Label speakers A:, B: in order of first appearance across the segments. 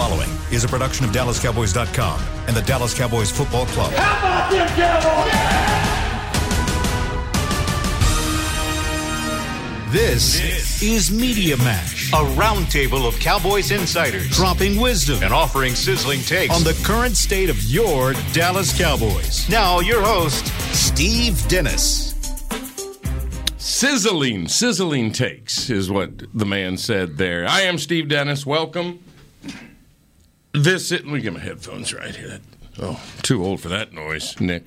A: following is a production of DallasCowboys.com and the Dallas Cowboys Football Club.
B: How about them Cowboys?
A: This is Media Mash, a roundtable of Cowboys insiders dropping wisdom and offering sizzling takes on the current state of your Dallas Cowboys. Now, your host, Steve Dennis.
C: Sizzling, sizzling takes is what the man said there. I am Steve Dennis. Welcome. This it. Let me get my headphones right here. Oh, too old for that noise, Nick.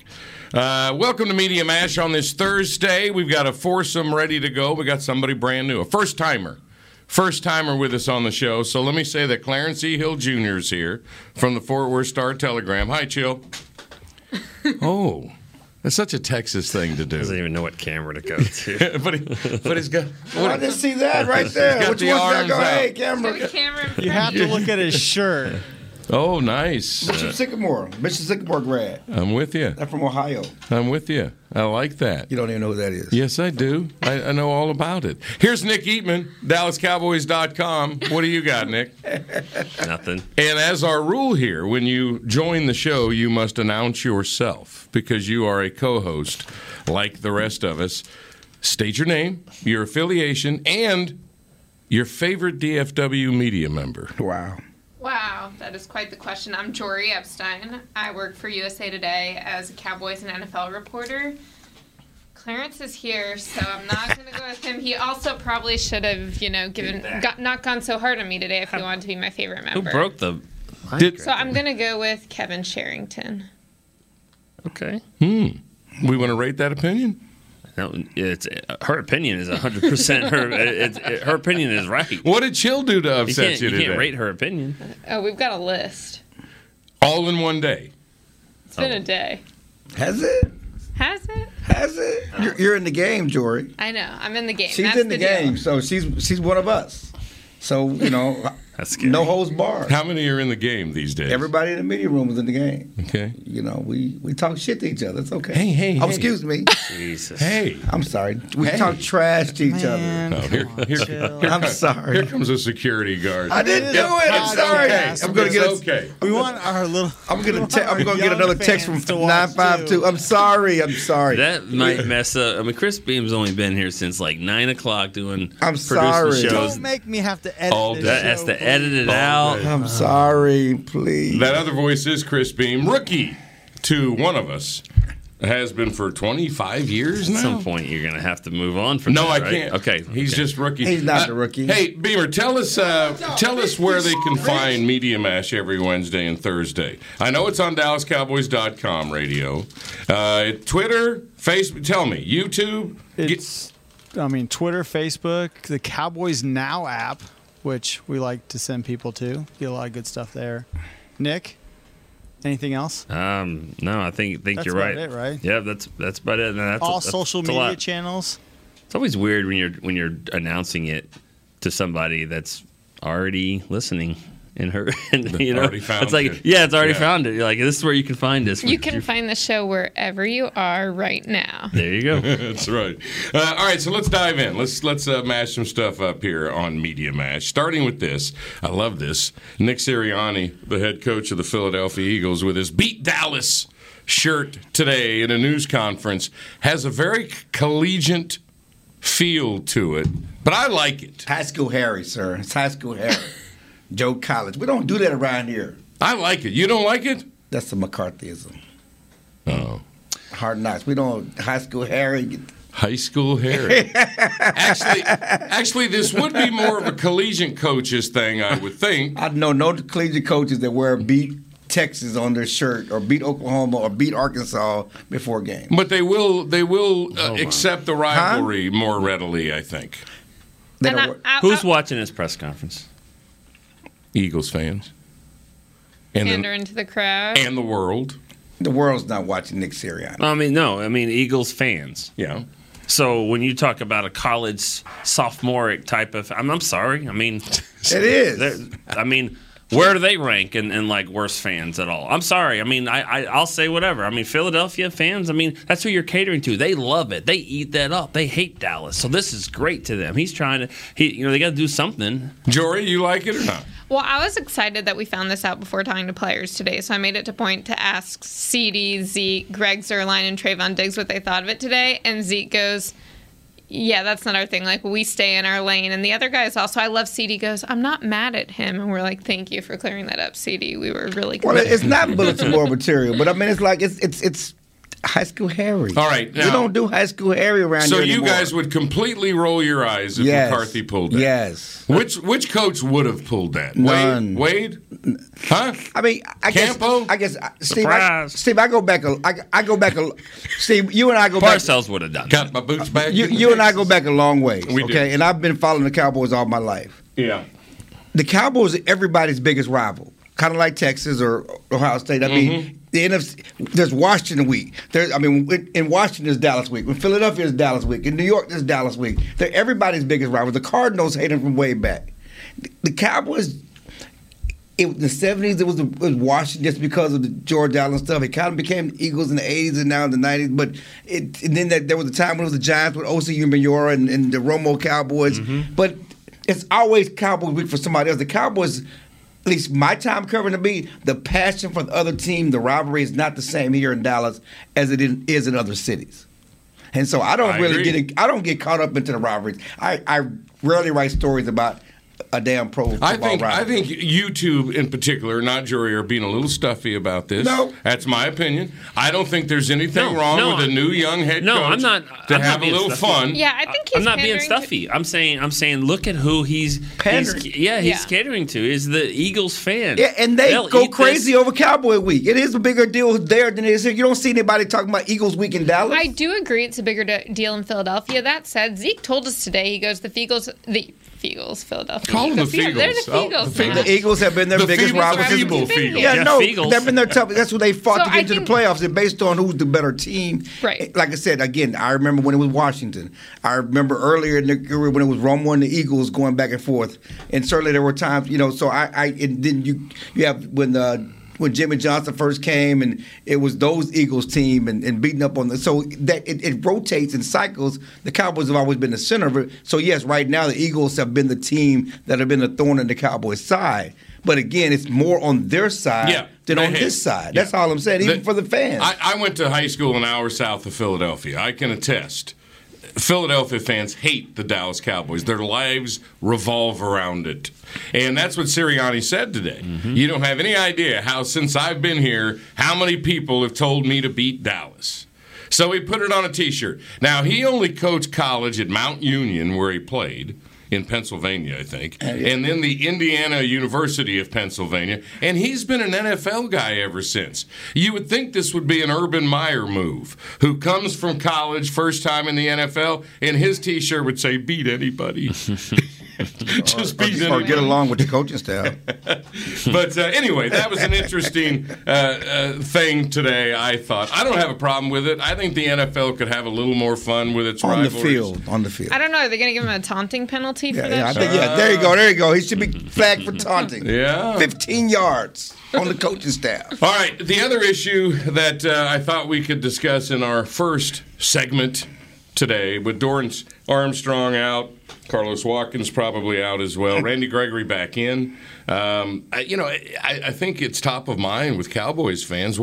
C: Uh, welcome to Media Mash on this Thursday. We've got a foursome ready to go. We got somebody brand new, a first timer. First timer with us on the show. So let me say that Clarence E. Hill Jr. is here from the Fort Worth Star Telegram. Hi, Chill. oh, that's such a Texas thing to do.
D: Doesn't even know what camera to go to.
C: but, he, but he's got.
E: Oh, I didn't see that right there.
C: got
E: Which
C: the
E: one's that
C: arms
E: go?
C: out.
E: Hey, camera.
F: camera.
G: You have to look at his shirt.
C: Oh, nice.
E: Bishop uh, Sycamore. Bishop Sycamore grad.
C: I'm with you.
E: I'm from Ohio.
C: I'm with you. I like that.
E: You don't even know who that is.
C: Yes, I do. I, I know all about it. Here's Nick Eatman, DallasCowboys.com. What do you got, Nick?
D: Nothing.
C: And as our rule here, when you join the show, you must announce yourself because you are a co host like the rest of us. State your name, your affiliation, and your favorite DFW media member.
E: Wow.
F: Wow, that is quite the question. I'm Jory Epstein. I work for USA Today as a Cowboys and NFL reporter. Clarence is here, so I'm not going to go with him. He also probably should have, you know, given got, not gone so hard on me today if he wanted to be my favorite member.
D: Who broke the?
C: Did,
F: So I'm going to go with Kevin Sherrington.
D: Okay. Hmm.
C: we want to rate that opinion?
D: No, it's her opinion is 100 percent her. It's, it, her opinion is right.
C: What did Chill do to upset
D: can't,
C: you,
D: you
C: today?
D: can't rate her opinion.
F: Oh, we've got a list.
C: All in one day.
F: It's been
D: Oh.
F: a day.
E: Has it?
F: Has it?
E: Has it? You're, you're in the game, Jory.
F: I know. I'm in the game.
E: She's
F: That's
E: in the,
F: deal.
E: game, so she's she's one of us. So you know,
D: That's scary.
E: no holds barred.
C: How many are in the game these days?
E: Everybody in the media room is in the game.
C: Okay.
E: You know, we we talk shit to each other. It's okay.
C: Hey, hey,
E: Oh,
C: hey.
E: excuse me.
D: Jesus.
C: Hey.
E: I'm sorry. We
C: Hey.
E: talk trash to each
G: Man,
C: Oh, here,
G: on,
C: here, here
E: I'm sorry.
C: Here comes a security guard.
E: I didn't do it.
G: a
E: I'm sorry. I'm gonna get. A,
C: okay.
G: We want our little.
E: I'm gonna. Te- I'm gonna get another text from
G: fans to watch,
E: nine five two. I'm sorry. I'm sorry.
D: That might mess up. I mean, Chris Beam's only been here since like nine o'clock doing.
E: I'm
D: producing
E: sorry.
D: Shows.
G: Don't make me have to edit
C: All
G: this.
D: That has
G: show,
D: to edit it out.
E: I'm sorry. Please.
C: That other voice is Chris Beam, rookie to one of us. Has been for 25 years now.
D: At some point, you're gonna have to move on from. That.
C: No,
D: that,
C: I
D: right?
C: can't.
D: Okay,
C: he's
D: okay.
C: just rookie.
E: He's not
C: Uh,
E: the rookie.
C: Hey, Beamer, tell us, uh, tell us where they can find Media Mash every Wednesday and Thursday. I know it's on DallasCowboys.com radio, uh, Twitter, Facebook. Tell me, YouTube. Get-
G: It's, I mean, Twitter, Facebook, the Cowboys Now app, which we like to send people to. Get a lot of good stuff there. Nick, anything else?
D: Um, no, I think think
G: That's
D: you're
G: about
D: right.
G: it, right?
D: Yeah, that's that's about it. And that's
G: All
D: that's-
G: social
D: that's
G: media channels.
D: It's always weird when you're when you're announcing it to somebody that's already listening in her. And, you know,
C: found
D: it's like
C: it.
D: yeah, it's already
C: Yeah.
D: found it. You're like this is where you can find us.
F: You can find the show wherever you are right now.
D: There you go.
C: That's right. Uh, all right, so let's dive in. Let's let's uh, mash some stuff up here on Media Mash. Starting with this, I love this. Nick Sirianni, the head coach of the Philadelphia Eagles, with his "Beat Dallas" shirt today in a news conference, has a very collegiate feel to it, but I like it.
E: high school Harry, sir. It's high school Harry. Joe College. We don't do that around here.
C: I like it. You don't like it?
E: That's the McCarthyism.
C: Oh.
E: Hard knocks. We don't. High school Harry.
C: High school Harry. actually, actually, this would be more of a collegiate coaches thing, I would think.
E: I know no collegiate coaches that wear beat Texas on their shirt or beat Oklahoma or beat Arkansas before game.
C: But they will they will uh,
D: Hold on.
C: accept the rivalry more readily, I think.
E: They
F: And
E: don't
F: I- I-
D: Who's
F: I-
D: watching this press conference?
C: Eagles fans. And
F: pander
C: the,
F: into the crowd.
C: and the world.
E: the world's not watching Nick Sirianni.
D: I mean, no, I mean Eagles fans.
C: Yeah.
D: So when you talk about a college sophomoric type of, I'm, I'm sorry. I mean,
E: It is.
D: I mean, where do they rank in, in like worst fans at all? I'm sorry. I mean, I, I I'll say whatever. I mean, Philadelphia fans. I mean, that's who you're catering to. They love it. They eat that up. They hate Dallas. So this is great to them. He's trying to. He you know they got to do something.
C: Jory, you like it or not?
F: Well, I was excited that we found this out before talking to players today, so I made it to point to ask CD, Zeke, Greg Zuerlein, and Trevon Diggs what they thought of it today, and Zeke goes, "Yeah, that's not our thing. Like we stay in our lane." And the other guys also, I love CD goes, "I'm not mad at him," and we're like, "Thank you for clearing that up, CD. We were really good."
E: Well, it's not board material, but I mean, it's like it's it's it's high school Harry.
C: All right,
E: we don't do high school Harry around
C: So
E: here
C: So
E: you
C: guys would completely roll your eyes if
E: Yes.
C: McCarthy pulled that.
E: Yes.
C: Which which coach would have pulled that?
E: None.
C: Wade? Wade? Huh?
E: I mean, I
C: Campo?
E: guess. I guess uh, Steve. I,
D: Surprise.
E: Steve, I go back. A, I, I go back. A, Steve, you and I go back.
D: Parcells would have done.
C: Got my boots back.
E: You, you and I go back a long way.
C: We do.
E: okay, and I've been following the Cowboys all my life.
C: Yeah.
E: The Cowboys are everybody's biggest rival, kind of like Texas or Ohio State. I
C: Mm-hmm.
E: mean, the NFC. There's Washington week. There's, I mean, in- in Washington there's Dallas week. In Philadelphia there's Dallas week. In New York there's Dallas week. They're everybody's biggest rival. The Cardinals hate them from way back. The, the Cowboys. It, in the seventies, it was, it was Washington just because of the George Allen stuff. It kind of became the Eagles in the eighties and now in the nineties. But it, and then that, there was a time when it was the Giants with Osi Umenyiora and, and the Romo Cowboys. Mm-hmm. But it's always Cowboys week for somebody else. The Cowboys, at least my time covering the beat, the passion for the other team, the rivalry is not the same here in Dallas as it is in- other cities. And so I don't
C: I
E: really
C: agree.
E: get I don't get caught up into the rivalries. I, I rarely write stories about a damn pro football
C: I think I think YouTube in particular, not Jory, are being a little stuffy about this.
E: No.
C: that's my opinion. I don't think there's anything
D: No,
C: wrong
D: no,
C: with a new young head
D: No,
C: coach.
D: I'm not.
C: to
D: I'm
C: have
D: not
C: a little
D: stuffy.
C: fun.
F: yeah, I think he's
D: I'm not being
F: pandering to-
D: stuffy. I'm saying I'm saying look at who he's, he's yeah he's
F: Yeah.
D: catering to is the Eagles fan.
E: Yeah, and they
D: They'll
E: go crazy
D: this.
E: over Cowboy Week. It is a bigger deal there than it is here. You don't see anybody talking about Eagles Week in Dallas.
F: I do agree it's a bigger de- deal in Philadelphia. That said, Zeke told us today he goes the Feagles, the Feagles, Philadelphia.
C: Call them the
F: Fe- They're the
C: Feagles. Oh, the
F: now.
E: the Eagles have been their
C: The
E: biggest
C: Feebles-
E: rival.
F: the
E: since-
F: Feebles,
C: Feebles.
E: Yeah,
D: Yeah,
E: no,
D: Feagles.
E: they've been their tough. That's what they fought
F: So
E: to
F: I
E: get to the playoffs. It's based on who's the better team.
F: Right.
E: Like I said, again, I remember when it was Washington. I remember earlier in the career when it was Romo and the Eagles going back and forth. And certainly there were times, you know. So I, I and then you you have when. Uh, when Jimmy Johnson first came, and it was those Eagles team, and, and beating up on the so that it, it rotates and cycles. The Cowboys have always been the center of it. So yes, right now the Eagles have been the team that have been a thorn in the Cowboys' side. But again, it's more on their side
C: Yeah,
E: than on
C: hate.
E: this side.
C: Yeah.
E: That's all I'm saying, even
C: The-
E: for the fans.
C: I, I went to high school an hour south of Philadelphia. I can attest. Philadelphia fans hate the Dallas Cowboys. Their lives revolve around it. And that's what Sirianni said today.
E: Mm-hmm.
C: You don't have any idea how, since I've been here, how many people have told me to beat Dallas. So he put it on a t shirt. Now, he only coached college at Mount Union, where he played. In Pennsylvania, I think, uh, and then the Indiana University of Pennsylvania, and he's been an NFL guy ever since. You would think this would be an Urban Meyer move, who comes from college, first time in the NFL, and his T-shirt would say "Beat anybody." Just beat
E: or
C: anybody.
E: get along with the coaching staff.
C: But uh, anyway, that was an interesting uh, uh, thing today. I thought I don't have a problem with it. I think the NFL could have a little more fun with its
E: on the field. On the field.
F: I don't know. Are they going to give him a taunting penalty for
E: Yeah,
F: that?
E: yeah, I
F: shit?
E: think, yeah, there you go, there you go. He should be flagged for taunting.
C: Yeah.
E: 15 yards on the coaching staff.
C: All right, the other issue that uh, I thought we could discuss in our first segment today, with Dorance Armstrong out, Carlos Watkins probably out as well, Randy Gregory back in. Um, I, you know, I, I think it's top of mind with Cowboys fans.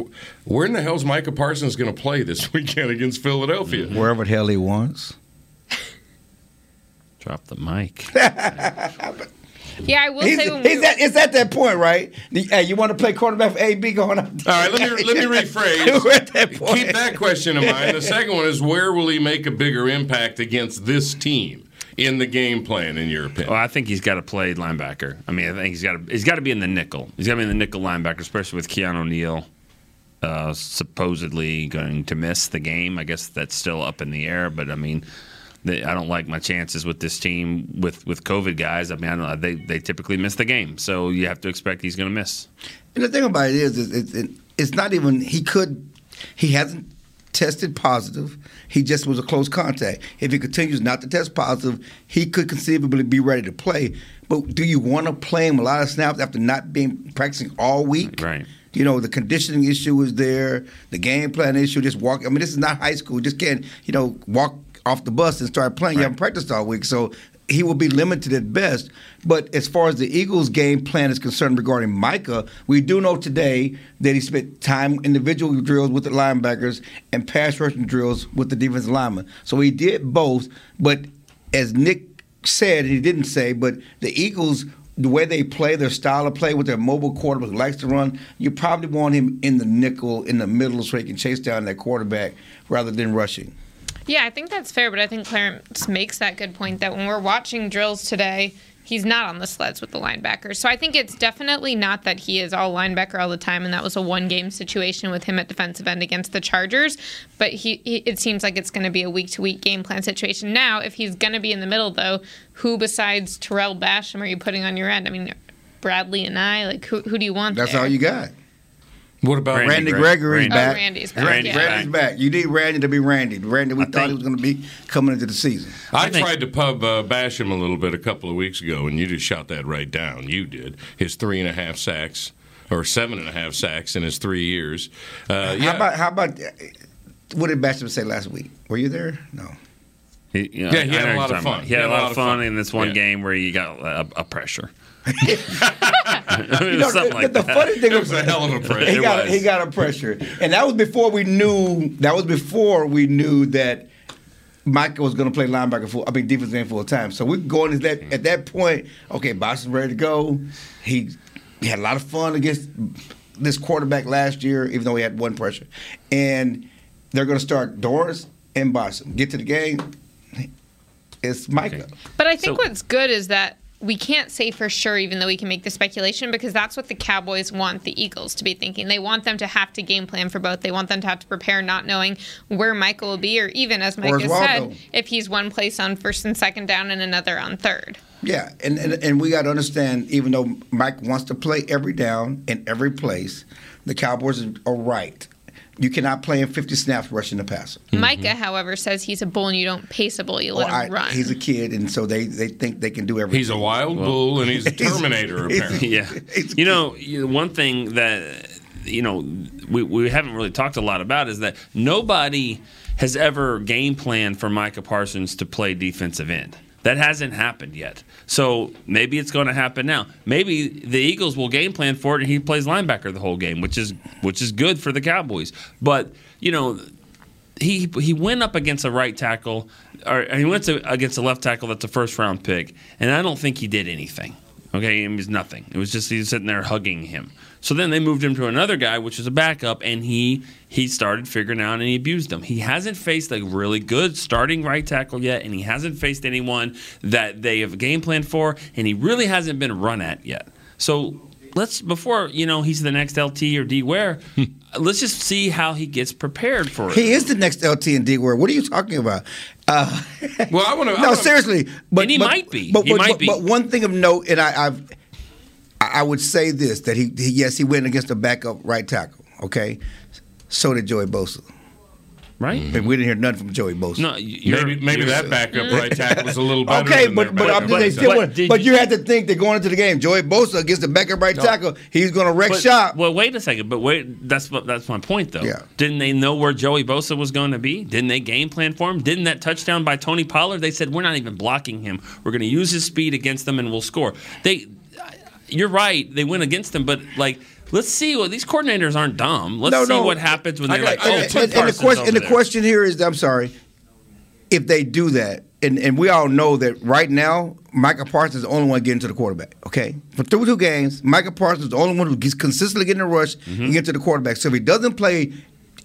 C: Where in the hell's Micah Parsons going to play this weekend against Philadelphia?
E: Wherever the hell he wants.
D: Drop the mic.
F: Yeah, I will
E: He's,
F: say when we,
E: at, it's at that point, right? The- hey, you want to play quarterback for AB going up?
C: All right, let me let me rephrase.
E: We're at that point.
C: Keep that question in mind. The second one is where will he make a bigger impact against this team in the game plan, in your opinion?
D: Well, I think he's got to play linebacker. I mean, I think he's got to he's got to be in the nickel. He's got to be in the nickel linebacker, especially with Keanu Neal uh, supposedly going to miss the game. I guess that's still up in the air, but I mean. They, I don't like my chances with this team with, with COVID guys. I mean, I don't know, they they typically miss the game, so you have to expect he's going to miss.
E: And the thing about it is, is it, it, it's not even he could, he hasn't tested positive. He just was a close contact. If he continues not to test positive, he could conceivably be ready to play. But do you want to play him a lot of snaps after not being practicing all week?
D: Right.
E: You know, the conditioning issue is there, the game plan issue, just walk. I mean, this is not high school. You just can't, you know, walk off the bus and start playing. You haven't practiced all week. So he will be limited at best. But as far as the Eagles' game plan is concerned regarding Micah, we do know today that he spent time individual drills with the linebackers and pass rushing drills with the defensive linemen. So he did both. But as Nick said, he didn't say, but the Eagles the way they play, their style of play with their mobile quarterback who likes to run, you probably want him in the nickel, in the middle, so he can chase down that quarterback rather than rushing.
F: Yeah, I think that's fair, but I think Clarence makes that good point that when we're watching drills today, he's not on the sleds with the linebackers. So I think it's definitely not that he is all linebacker all the time, and that was a one game situation with him at defensive end against the Chargers. But he, he it seems like it's going to be a week to week game plan situation. Now, if he's going to be in the middle, though, who besides Tarell Basham are you putting on your end? I mean, Bradlee Anae, like who, who do you want?
E: That's
F: there?
E: all you got.
C: What about
D: Randy
E: Randy
D: Gre-
E: Gregory's
D: Randy.
E: back.
F: Oh, Randy's back,
E: Randy,
F: yeah.
E: Randy's back. You need Randy to be Randy. Randy, we
D: I
E: thought he was going to be coming into the season.
C: I,
D: I
C: tried to pub uh, bash him a little bit a couple of weeks ago, and you just shot that right down. You did his three and a half sacks or seven and a half sacks in his three years. Uh, yeah,
E: How about how about what did Basham say last week? Were you there? No.
D: He, you know,
C: Yeah, he
D: I
C: had a lot of fun.
D: He had a lot of fun in this one
C: Yeah.
D: game where he got a, a pressure. I mean,
E: You know,
D: something
E: the,
D: like
E: the
D: that.
E: funny thing
C: it was a hell of a pressure.
E: he got he got a pressure, and that was before we knew. That was before we knew that Michael was going to play linebacker full. I mean, defense end full time. So we're going to that at that point. Okay, Basham's ready to go. He, he had a lot of fun against this quarterback last year, even though he had one pressure, and they're going to start Doris and Basham. Get to the game. It's Micah.
F: But I think
D: So-
F: what's good is that we can't say for sure, even though we can make the speculation, because that's what the Cowboys want the Eagles to be thinking. They want them to have to game plan for both. They want them to have to prepare, not knowing where Michael will be, or even as Mike has said, if he's one place on first and second down and another on third.
E: Yeah, and, and and we got to understand, even though Mike wants to play every down in every place, the Cowboys are right. You cannot play in 50 snaps rushing the passer. Mm-hmm.
F: Micah, however, says he's a bull and you don't pace a bull, you let oh,
E: Or I-
F: him run.
E: He's a kid, and so they, they think they can do everything.
C: He's a wild bull, and he's a Terminator,
E: he's-
C: apparently.
D: yeah.
E: It's-
D: You know, one thing that you know we, we haven't really talked a lot about is that nobody has ever game planned for Micah Parsons to play defensive end. That hasn't happened yet. So maybe it's going to happen now. Maybe the Eagles will game plan for it and he plays linebacker the whole game, which is which is good for the Cowboys. But, you know, he he went up against a right tackle, or he went to, against a left tackle that's a first round pick, and I don't think he did anything. Okay, it was nothing. It was just he's sitting there hugging him. So then they moved him to another guy, which was a backup, and he he started figuring out and he abused him. He hasn't faced a really good starting right tackle yet, and he hasn't faced anyone that they have game planned for, and he really hasn't been run at yet. So let's before you know he's the next LT or D Ware. let's just see how he gets prepared for it.
E: He is the next LT and D Ware. What are you talking about? Uh,
C: Well, I want to.
E: no, seriously. But,
D: And he
E: but-
D: might be.
E: But,
D: He
E: but,
D: might be.
E: but one thing of note, and I, I've, I I would say this that he, he yes he went against a backup right tackle. Okay, so did Joey Bosa.
D: Right? Mm-hmm.
E: But we didn't hear nothing from Joey Bosa.
D: No,
C: Maybe maybe that backup mm-hmm. right tackle was a little better.
E: Okay,
C: than
E: but
C: their
E: but
C: backup
E: just
C: right
E: still
C: tackle.
E: win.
D: But did
E: but you
D: you-
E: had to think that going into the game, Joey Bosa against the backup right tackle, he's going to wreck
D: But,
E: shop.
D: well, wait a second. But wait, that's that's my point, though.
E: Yeah.
D: Didn't they know where Joey Bosa was going to be? Didn't they game plan for him? Didn't that touchdown by Tony Pollard? They said we're not even blocking him. We're going to use his speed against them, and we'll score. They, you're right. They went against him, but like. Let's see. what these coordinators aren't dumb. Let's
E: No,
D: see
E: no.
D: what happens when they're
C: got-
D: like,
C: I
D: "Oh,
E: and, and, the question and the question here is, I'm sorry, if they do that, and, and we all know that right now, Michael Parsons is the only one getting to the quarterback. Okay, for through two games, Michael Parsons is the only one who gets consistently getting a rush
D: Mm-hmm.
E: and get to the quarterback. So if he doesn't play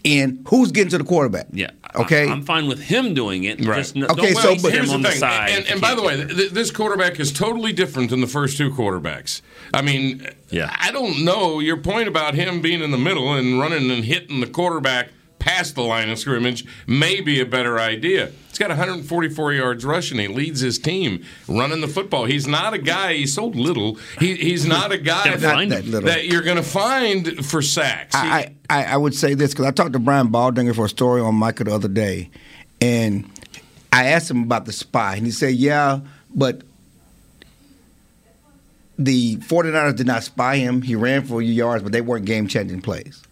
E: in, who's getting to the quarterback?
D: Yeah.
E: Okay.
D: I, am fine with him doing it.
C: Right.
D: Just no,
E: Okay,
D: don't
E: so, but-
D: him
C: Here's the
D: on the
C: thing,
D: side.
C: and, and by the way, th- this quarterback is totally different than the first two quarterbacks. I mean,
D: Yeah.
C: I don't know your point about him being in the middle and running and hitting the quarterback past the line of scrimmage may be a better idea. He's got 144 yards rushing. He leads his team running the football. He's not a guy. He's so little. He, he's not a guy
D: Can't
C: that,
E: that little.
C: that you're going to find for sacks. He-
E: I, I, I would say this because I talked to Brian Baldinger for a story on Micah the other day, and I asked him about the spy, and he said, "Yeah, but the 49ers did not spy him. He ran for you yards, but they weren't game-changing plays.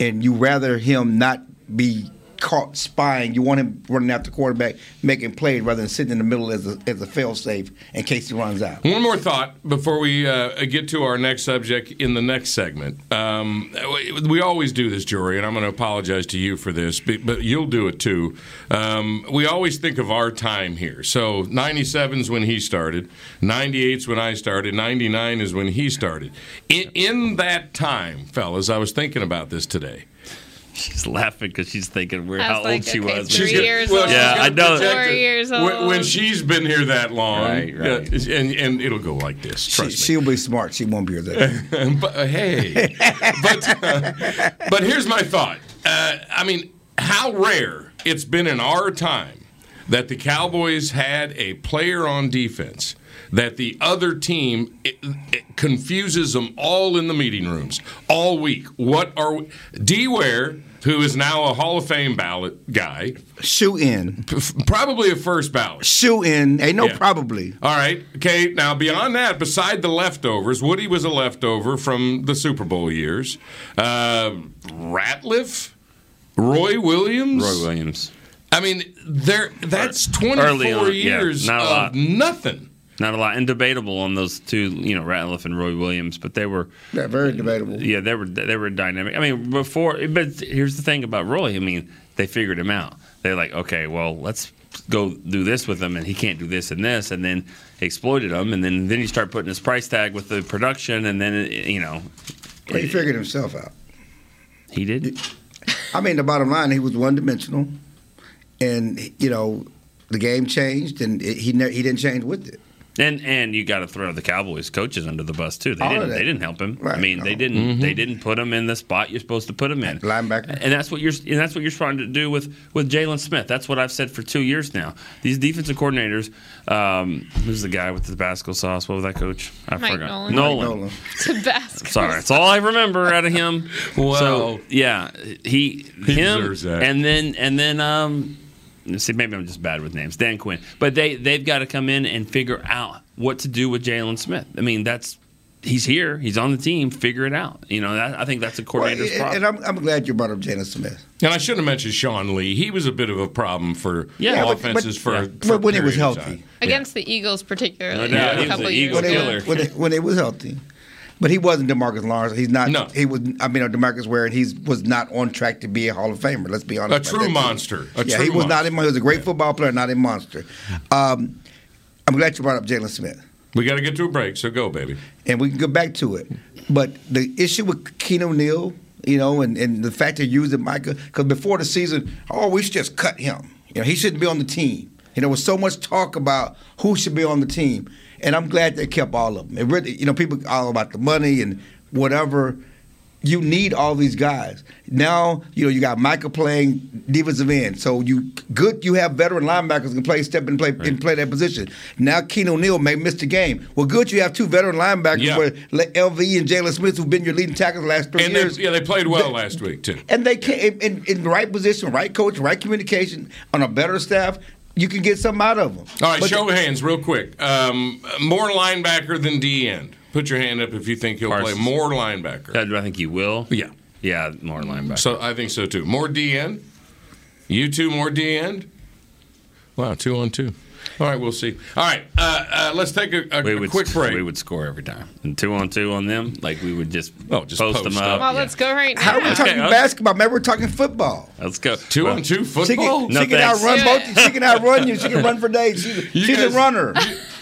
E: And you rather him not be caught spying. You want him running after the quarterback, making plays rather than sitting in the middle as a, as a fail-safe in case he runs out.
C: One more thought before we uh, get to our next subject in the next segment. Um, we, always do this, Jory, and I'm going to apologize to you for this, but, but you'll do it too. Um, we always think of our time here. So 97 is when he started, 98 is when I started, 99 is when he started. In, in that time, fellas, I was thinking about this today.
D: She's laughing because she's thinking where
F: I
D: how
F: like,
D: old she
F: okay,
D: was.
F: three
C: got-
F: years
C: well,
F: old.
D: Yeah, I know.
C: projected-
F: Four years
C: When, when she's been here that long,
D: Right, right.
C: uh, and, and it'll go like this.
E: she,
C: me.
E: She'll be smart. She won't be here that.
C: but uh, hey, but uh, but here's my thought. Uh, I mean, how rare it's been in our time that the Cowboys had a player on defense that the other team it, it confuses them all in the meeting rooms all week. What are we, D. Ware, who is now a Hall of Fame ballot guy,
E: Shoe in.
C: probably a first ballot.
E: Shoe in. Ain't no
C: Yeah.
E: probably.
C: All right. Okay. Now, beyond that, beside the leftovers, Woody was a leftover from the Super Bowl years. Uh, Ratliff, Roy Williams.
D: Roy Williams.
C: I mean, there. That's twenty four
D: Early
C: four
D: on, yeah,
C: years
D: not a
C: of
D: lot.
C: nothing.
D: Not a lot, and debatable on those two, you know, Ratliff and Roy Williams, but they were,
E: Yeah, very debatable.
D: yeah, they were they were dynamic. I mean, before, but here's the thing about Roy. I mean, they figured him out. They're like, okay, well, let's go do this with him, and he can't do this and this, and then exploited him, and then then you start putting his price tag with the production, and then you know,
E: Well, he figured himself out.
D: he did.
E: I mean, the bottom line, he was one dimensional, and you know, the game changed, and it, he ne- he didn't change with it.
D: And and you got to throw the Cowboys coaches under the bus too. They
E: All
D: didn't they didn't help him. I
E: Right,
D: mean, they didn't they didn't put him in the spot you're supposed to put him in.
E: Linebacker.
D: And that's what you're and that's what you're trying to do with with Jaylon Smith. That's what I've said for two years now. These defensive coordinators. Um, who's the guy with the Tabasco sauce? What was that coach? I
F: Mike
D: forgot.
F: Nolan.
D: Nolan.
E: Nolan.
F: Tabasco.
D: Sorry, that's all I remember out of him.
C: Wow.
D: So yeah, he,
C: He
D: him,
C: deserves that.
D: and then and then um, see maybe I'm just bad with names. Dan Quinn, but they they've got to come in and figure out what to do with Jaylon Smith. I mean that's. He's here. He's on the team. Figure it out. You know, that, I think that's a
E: Well,
D: coordinator's
E: and
D: problem.
E: and I'm, I'm glad you brought up Jaylon Smith.
C: And I should have mentioned Sean Lee. He was a bit of a problem for
D: Yeah, Yeah,
E: but-
C: offenses
E: but-
C: for,
D: yeah.
C: for
E: But when he was healthy.
C: time.
F: Against the Eagles, particularly.
D: No doubt.
F: a
D: He was
F: couple
D: an
F: years
D: Eagle
E: When
F: ago.
E: he,
D: killer.
E: was, when, he, when he was healthy. But he wasn't Demarcus Lawrence. He's not.
C: No.
E: He was. I mean, Demarcus Ware, and he was not on track to be a Hall of Famer. Let's be honest.
C: A true monster. A
E: yeah,
C: true
E: he was not.
C: monster.
E: A, he was a great football player, not a monster. Um, I'm glad you brought up Jaylon Smith.
C: We got to get to a break, so go, baby.
E: and we can go back to it. But the issue with Keanu Neal, you know, and, and the fact they're using Micah, because before the season, oh, we should just cut him. You know, he shouldn't be on the team. You know, there was so much talk about who should be on the team, and I'm glad they kept all of them. It really, you know, people all about the money and whatever. You need all these guys now. You know, you got Micah playing defensive end, so you good. You have veteran linebackers can play, step and play and play that position. Now Keanu Neal may miss the game. Well, good. You have two veteran linebackers,
C: Yeah.
E: where LV and Jaylon Smith, who've been your leading tackles the last three
C: And they,
E: years.
C: yeah, they played well
E: They-
C: last week too.
E: and they came in, in the right position, right coach, right communication on a better staff. You can get something out of them.
C: All right,
E: But-
C: show of hands, real quick. Um, more linebacker than D end. Put your hand up if you think he'll
D: Parsons.
C: play more linebacker.
D: I think he will?
C: Yeah.
D: Yeah, more linebacker.
C: So I think so too. More D end. You two more D end. Wow, two on two. All right, we'll see. All right, uh, uh, let's take a, a,
D: we
C: a
D: would
C: quick break.
D: We would score every time. And two on two on them, like we would just,
C: Oh, just
D: post,
C: post
D: them
C: up.
D: up.
F: Well, let's go right now.
E: How are we talking
D: okay.
E: basketball? Maybe we're talking football.
D: Let's go.
C: two
D: Well,
C: on two
E: She
C: football.
E: can,
D: No,
E: she can outrun both. She can outrun you. She can run for days. She's,
C: You
E: she's
C: guys-
E: a runner.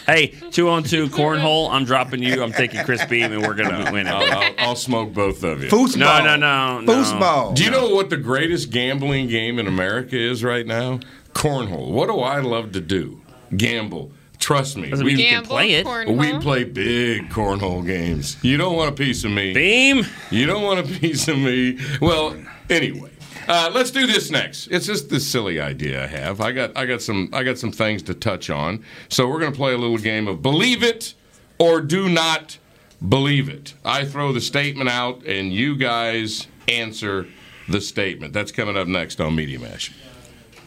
D: Hey, two on two cornhole. I'm dropping you. I'm taking Chris Beam, and we're gonna win
C: I'll. I'll, I'll smoke both of you.
E: Foosball.
D: No, no, no, no.
E: Foosball.
C: Do you know what the greatest gambling game in America is right now? Cornhole. What do I love to do? Gamble. Trust me. We,
D: you can play it.
F: cornhole.
C: we play big cornhole games. You don't want a piece of me.
D: Beam.
C: You don't want a piece of me. Well, anyway, Uh, let's do this next. It's just this silly idea I have. I got I got some I got some things to touch on. So we're gonna play a little game of believe it or do not believe it. I throw the statement out and you guys answer the statement. That's coming up next on Media Mash.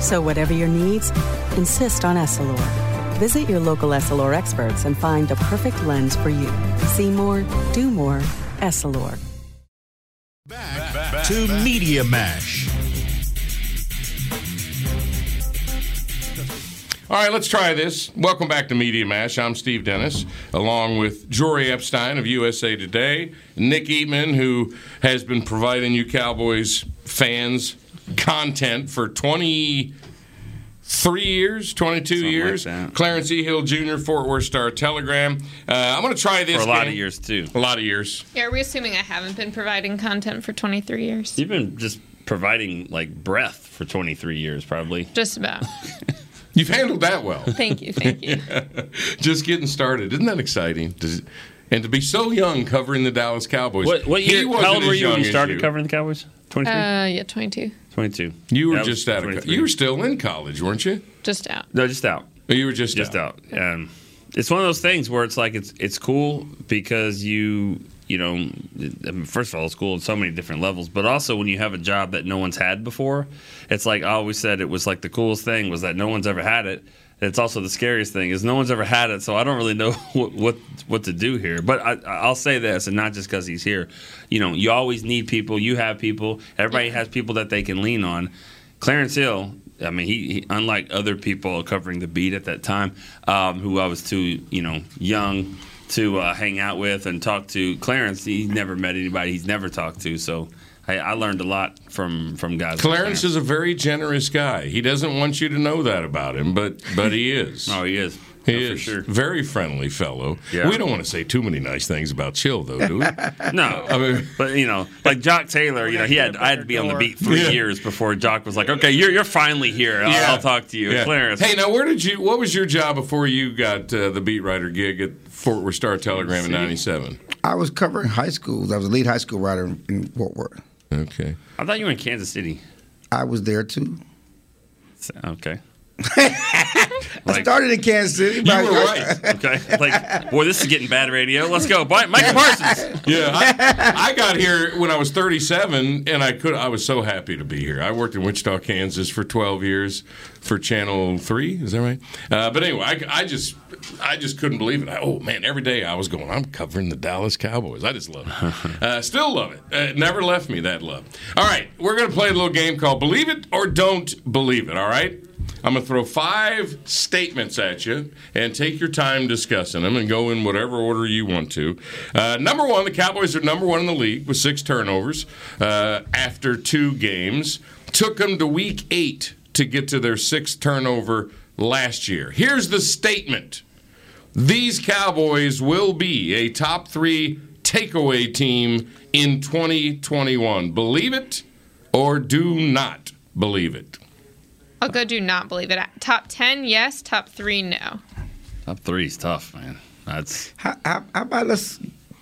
H: So, whatever your needs, insist on Essilor. Visit your local Essilor experts and find the perfect lens for you. See more, do more, Essilor.
A: Back to Media Mash.
C: All right, let's try this. Welcome back to Media Mash. I'm Steve Dennis, along with Jory Epstein of USA Today, Nick Eatman, who has been providing you Cowboys fans content for 23 years, 22
D: Something
C: years.
D: that.
C: Clarence E. Hill Jr., Fort Worth Star Telegram. Uh, I'm going to try this
D: For a lot
C: game.
D: of years, too.
C: A lot of years.
F: Yeah, are we assuming I haven't been providing content for 23 years?
D: You've been just providing like breath for 23 years, probably.
F: Just about.
C: You've handled that well.
F: Thank you, thank you.
C: Just getting started. Isn't that exciting? Does it, and to be so young covering the Dallas Cowboys.
D: What, what
C: He
D: year?
C: wasn't
D: How old were you when you started
C: you.
D: covering the Cowboys? 23?
F: Uh, yeah, 22.
D: 22.
C: You were
D: Yeah,
C: just out of. co- You were still in college, weren't you?
F: Just out.
D: No, just out.
C: You were just
D: just out. Um, it's one of those things where it's like it's it's cool because you you know I mean, first of all it's cool on so many different levels, but also when you have a job that no one's had before, it's like I always said it was like the coolest thing was that no one's ever had it. It's also the scariest thing is no one's ever had it, so I don't really know what what, what to do here. But I, I'll say this, and not just because he's here. You know, you always need people. You have people. Everybody has people that they can lean on. Clarence Hill, I mean, he, he unlike other people covering the beat at that time, um, who I was too, you know, young to uh, hang out with and talk to. Clarence, he never met anybody he's never talked to, so I, I learned a lot from from guys. like
C: Clarence is a very generous guy. He doesn't want you to know that about him, but but he is.
D: oh, he is.
C: He
D: Oh, for
C: is
D: sure.
C: very friendly fellow.
D: Yeah.
C: We don't want to say too many nice things about Chill, though, do we?
D: No,
C: I mean,
D: but you know, like Jock Taylor, you know, he had I had to be on the beat three
C: Yeah.
D: years before Jock was like, okay, you're you're finally here. I'll,
C: Yeah.
D: I'll talk to you,
C: yeah.
D: Clarence.
C: Hey, now where did you? What was your job before you got uh, the beat writer gig at Fort Worth Star Telegram in '97?
E: I was covering high schools. I was a lead high school writer in, in Fort Worth.
C: Okay.
D: I thought you were in Kansas City.
E: I was there too.
D: Okay.
E: I started in Kansas City.
C: You
E: but
C: were right.
D: Okay. Like, boy, this is getting bad radio. Let's go. Bye, Michael Parsons.
C: Yeah, I, I got here when I was 37, and I could. I was so happy to be here. I worked in Wichita, Kansas, for 12 years for Channel Three. Is that right? Uh, but anyway, I, I just, I just couldn't believe it. I, oh man, every day I was going. I'm covering the Dallas Cowboys. I just love it. Uh, still love it. Uh, never left me that love. All right, we're gonna play a little game called Believe It or Don't Believe It. All right. I'm going to throw five statements at you and take your time discussing them and go in whatever order you want to. Uh, number one, the Cowboys are number one in the league with six turnovers uh, after two games. Took them to week eight to get to their sixth turnover last year. Here's the statement These Cowboys will be a top three takeaway team in 2021. Believe it or do not believe it.
F: I'll go do not believe it. Top 10, yes. Top 3, no.
D: Top three is tough, man. That's
E: How, how, how about let's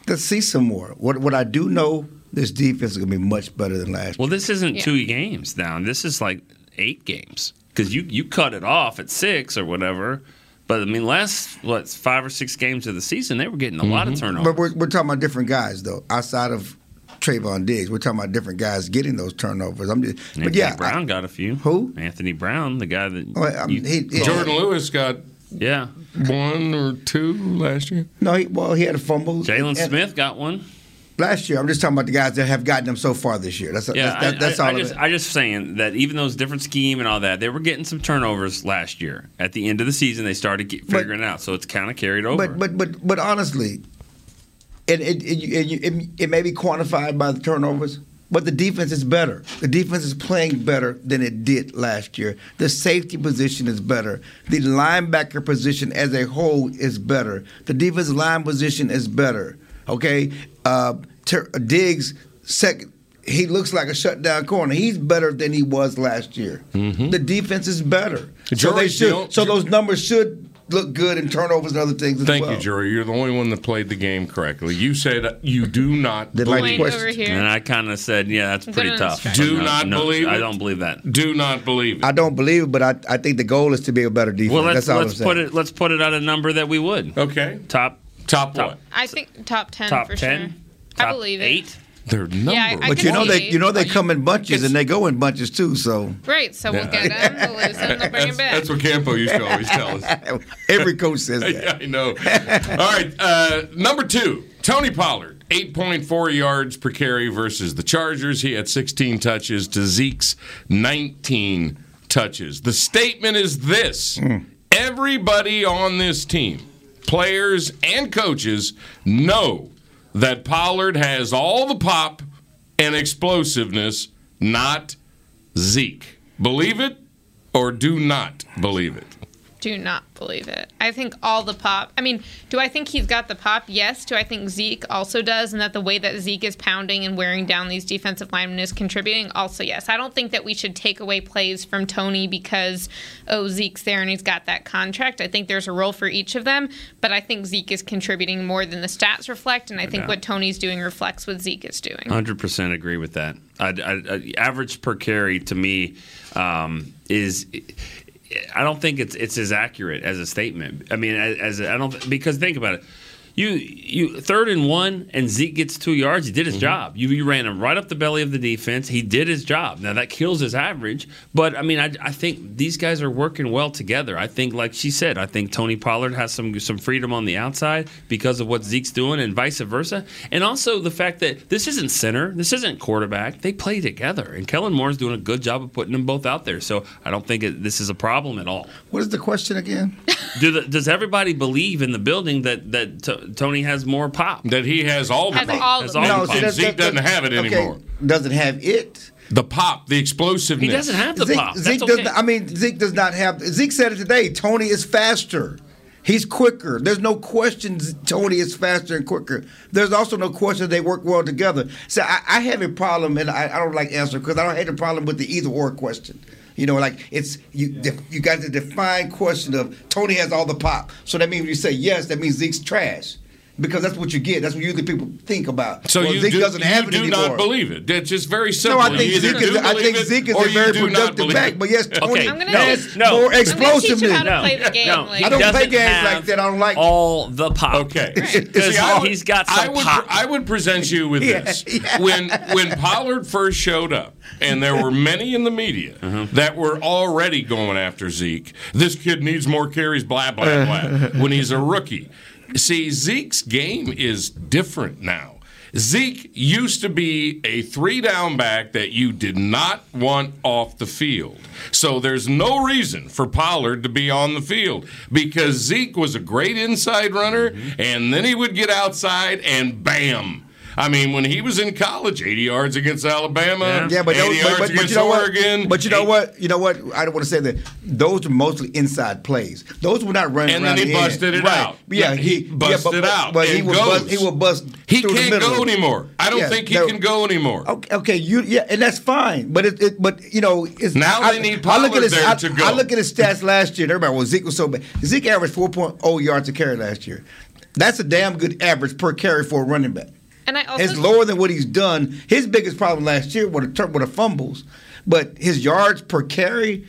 E: let's see some more. What what I do know, this defense is gonna be much better than last.
D: well. This isn't
F: Yeah.
D: two games now. This is like eight games because you you cut it off at six or whatever. But I mean, last what five or six games of the season, they were getting a lot of turnovers.
E: But we're, we're talking about different guys though, outside of Trevon Diggs. We're talking about different guys getting those turnovers. I'm just, but
D: Anthony
E: yeah, I-
D: Brown got a few.
E: Who?
D: Anthony Brown, the guy that
E: Well, um,
D: you-
E: he- he-
C: Jourdan Lewis got
D: yeah.
C: one or two last year.
E: no, he, well, he had a fumble. Jaylon
D: Smith got one.
E: Last year. I'm just talking about the guys that have gotten them so far this year. That's
D: Yeah,
E: that's,
D: I,
E: that's
D: I,
E: all
D: I
E: of
D: just. I just saying that even though it's different scheme and all that, they were getting some turnovers last year. At the end of the season, they started get,
E: But-
D: figuring it out, so it's kind of carried over.
E: But but but but honestly, it it, it, it, it it may be quantified by the turnovers, but the defense is better. The defense is playing better than it did last year. The safety position is better. The linebacker position as a whole is better. The defensive line position is better. Okay, uh, Ter- Diggs second. He looks like a shutdown corner. He's better than he was last year. The defense is better. So they should.
C: don't-
E: So those numbers should look good in turnovers and other things as
C: Thank
E: well.
C: you, Jory. You're the only one that played the game correctly. You said you do not
E: Did
C: believe.
E: the
F: Point over here.
D: and I kind of said, yeah, that's pretty
F: on
D: tough.
C: Do
D: No,
C: not
D: no,
C: believe
D: I
C: it?
D: don't believe that.
C: Do not believe it.
E: I don't believe it, but I, I think the goal is to be a better defense.
D: Well, let's
E: That's all
D: let's
E: I'm
D: put it let's put it at a number that we would
C: okay.
D: top
C: Top,
D: Top-
C: what?
F: I think top 10
D: top
F: for
D: ten,
F: sure.
D: top
F: I believe it.
D: eight.
C: Their number.
F: Yeah, I- I
E: But you know
F: see
E: they
F: it.
E: you know they come in bunches and they go in bunches too. So
F: Right, so we'll get them, we'll lose him, they'll bring him
C: That's,
F: back.
C: that's what Campo used to always tell us.
E: every coach says that.
C: yeah, I know. All right, uh, number two, Tony Pollard, 8.4 yards per carry versus the Chargers. He had 16 touches to Zeke's 19 touches. The statement is this everybody on this team, players and coaches, know that Pollard has all the pop and explosiveness, not Zeke. Believe it or do not believe it.
F: Do not believe it. I think all the pop. I mean, do I think he's got the pop? Yes. Do I think Zeke also does, and that the way that Zeke is pounding and wearing down these defensive linemen is contributing? Also, yes. I don't think that we should take away plays from Tony because oh Zeke's there and he's got that contract. I think there's a role for each of them, but I think Zeke is contributing more than the stats reflect, and I think what Tony's doing reflects what Zeke is doing.
D: Hundred percent agree with that. I, I, I- average per carry to me um, is. I don't think it's it's as accurate as a statement. I mean, as, as I don't because think about it. You you third and one, and Zeke gets two yards. He did his mm-hmm. job. You, you ran him right up the belly of the defense. He did his job. Now that kills his average, but I mean, I, I think these guys are working well together. I think, like she said, I think Tony Pollard has some some freedom on the outside because of what Zeke's doing, and vice versa. And also the fact that this isn't center, this isn't quarterback. They play together, and Kellen Moore's doing a good job of putting them both out there. So I don't think it, this is a problem at all.
E: What is the question again?
D: Do the, does everybody believe in the building that that T- Tony has more pop?
C: That he has all the
F: Has
C: pop.
F: all
D: Has
F: of
D: all
F: them.
D: the
C: And,
D: pop.
C: and Zeke
E: that-
C: doesn't have it
E: okay,
C: anymore.
E: Doesn't have it.
C: The pop, the explosiveness.
D: He doesn't have the
E: Zeke,
D: pop.
E: Zeke
D: That's
E: does
D: okay.
E: not, I mean, Zeke does not have. Zeke said it today. Tony is faster. He's quicker. There's no question Tony is faster and quicker. There's also no question they work well together. So I, I have a problem, and I, I don't like answer because I don't have a problem with the either or question. You know, like it's you. def- You got the defined question of Tony has all the pop. So that means when you say yes, that means Zeke's trash. Because that's what you get. That's what usually people think about.
C: So
E: well,
C: you
E: Zeke
C: do,
E: doesn't have
C: you
E: it
C: do
E: anymore.
C: not believe it. That's just very simple.
E: No, I think
C: You
E: Zeke is. I think Zeke is a very productive back. But yes, Tony
D: Okay.
F: I'm gonna
E: has
F: teach-
D: no.
E: more
D: I'm gonna
E: explosiveness.
F: how play the game.
D: No,
F: like-
E: I don't play games like that. I don't like-
D: all the pop.
C: Okay,
D: Because
C: See,
D: he's got some
C: I would,
D: pop.
C: I would present you with
E: Yeah,
C: this
E: yeah.
C: when when Pollard first showed up, and there were many in the media
D: Uh-huh.
C: that were already going after Zeke. This kid needs more carries. Blah blah blah. when he's a rookie, see Zeke's game is different now. Zeke used to be a three down back that you did not want off the field. So there's no reason for Pollard to be on the field because Zeke was a great inside runner, mm-hmm. and then he would get outside and bam. I mean, when he was in college, 80 yards against Alabama,
E: Yeah, but,
C: 80
E: those,
C: yards
E: but, but, but
C: against
E: you know
C: Oregon.
E: what? But you know what? You know what? I don't want to say that. Those were mostly inside plays. Those were not running
C: And
E: around
C: then he
E: the end.
C: busted it
E: right.
C: out.
E: Yeah,
C: Yeah,
E: he,
C: he busted
E: yeah, but,
C: out
E: But he
C: and
E: would
C: goes.
E: bust. He would bust.
C: He
E: through
C: can't
E: middle.
C: go anymore. I don't
E: Yeah,
C: think he
E: there-
C: can go anymore.
E: Okay, okay, you yeah, and that's fine. But it, it but you know, it's
C: Now
E: I,
C: they need
E: I look at his,
C: there
E: I,
C: to go.
E: I look at his stats last year. Everybody, well, Zeke was so bad. Zeke averaged 4.0 yards a carry last year. That's a damn good average per carry for a running back.
F: And I also
E: It's lower than what he's done. His biggest problem last year were the, were the fumbles, but his yards per carry,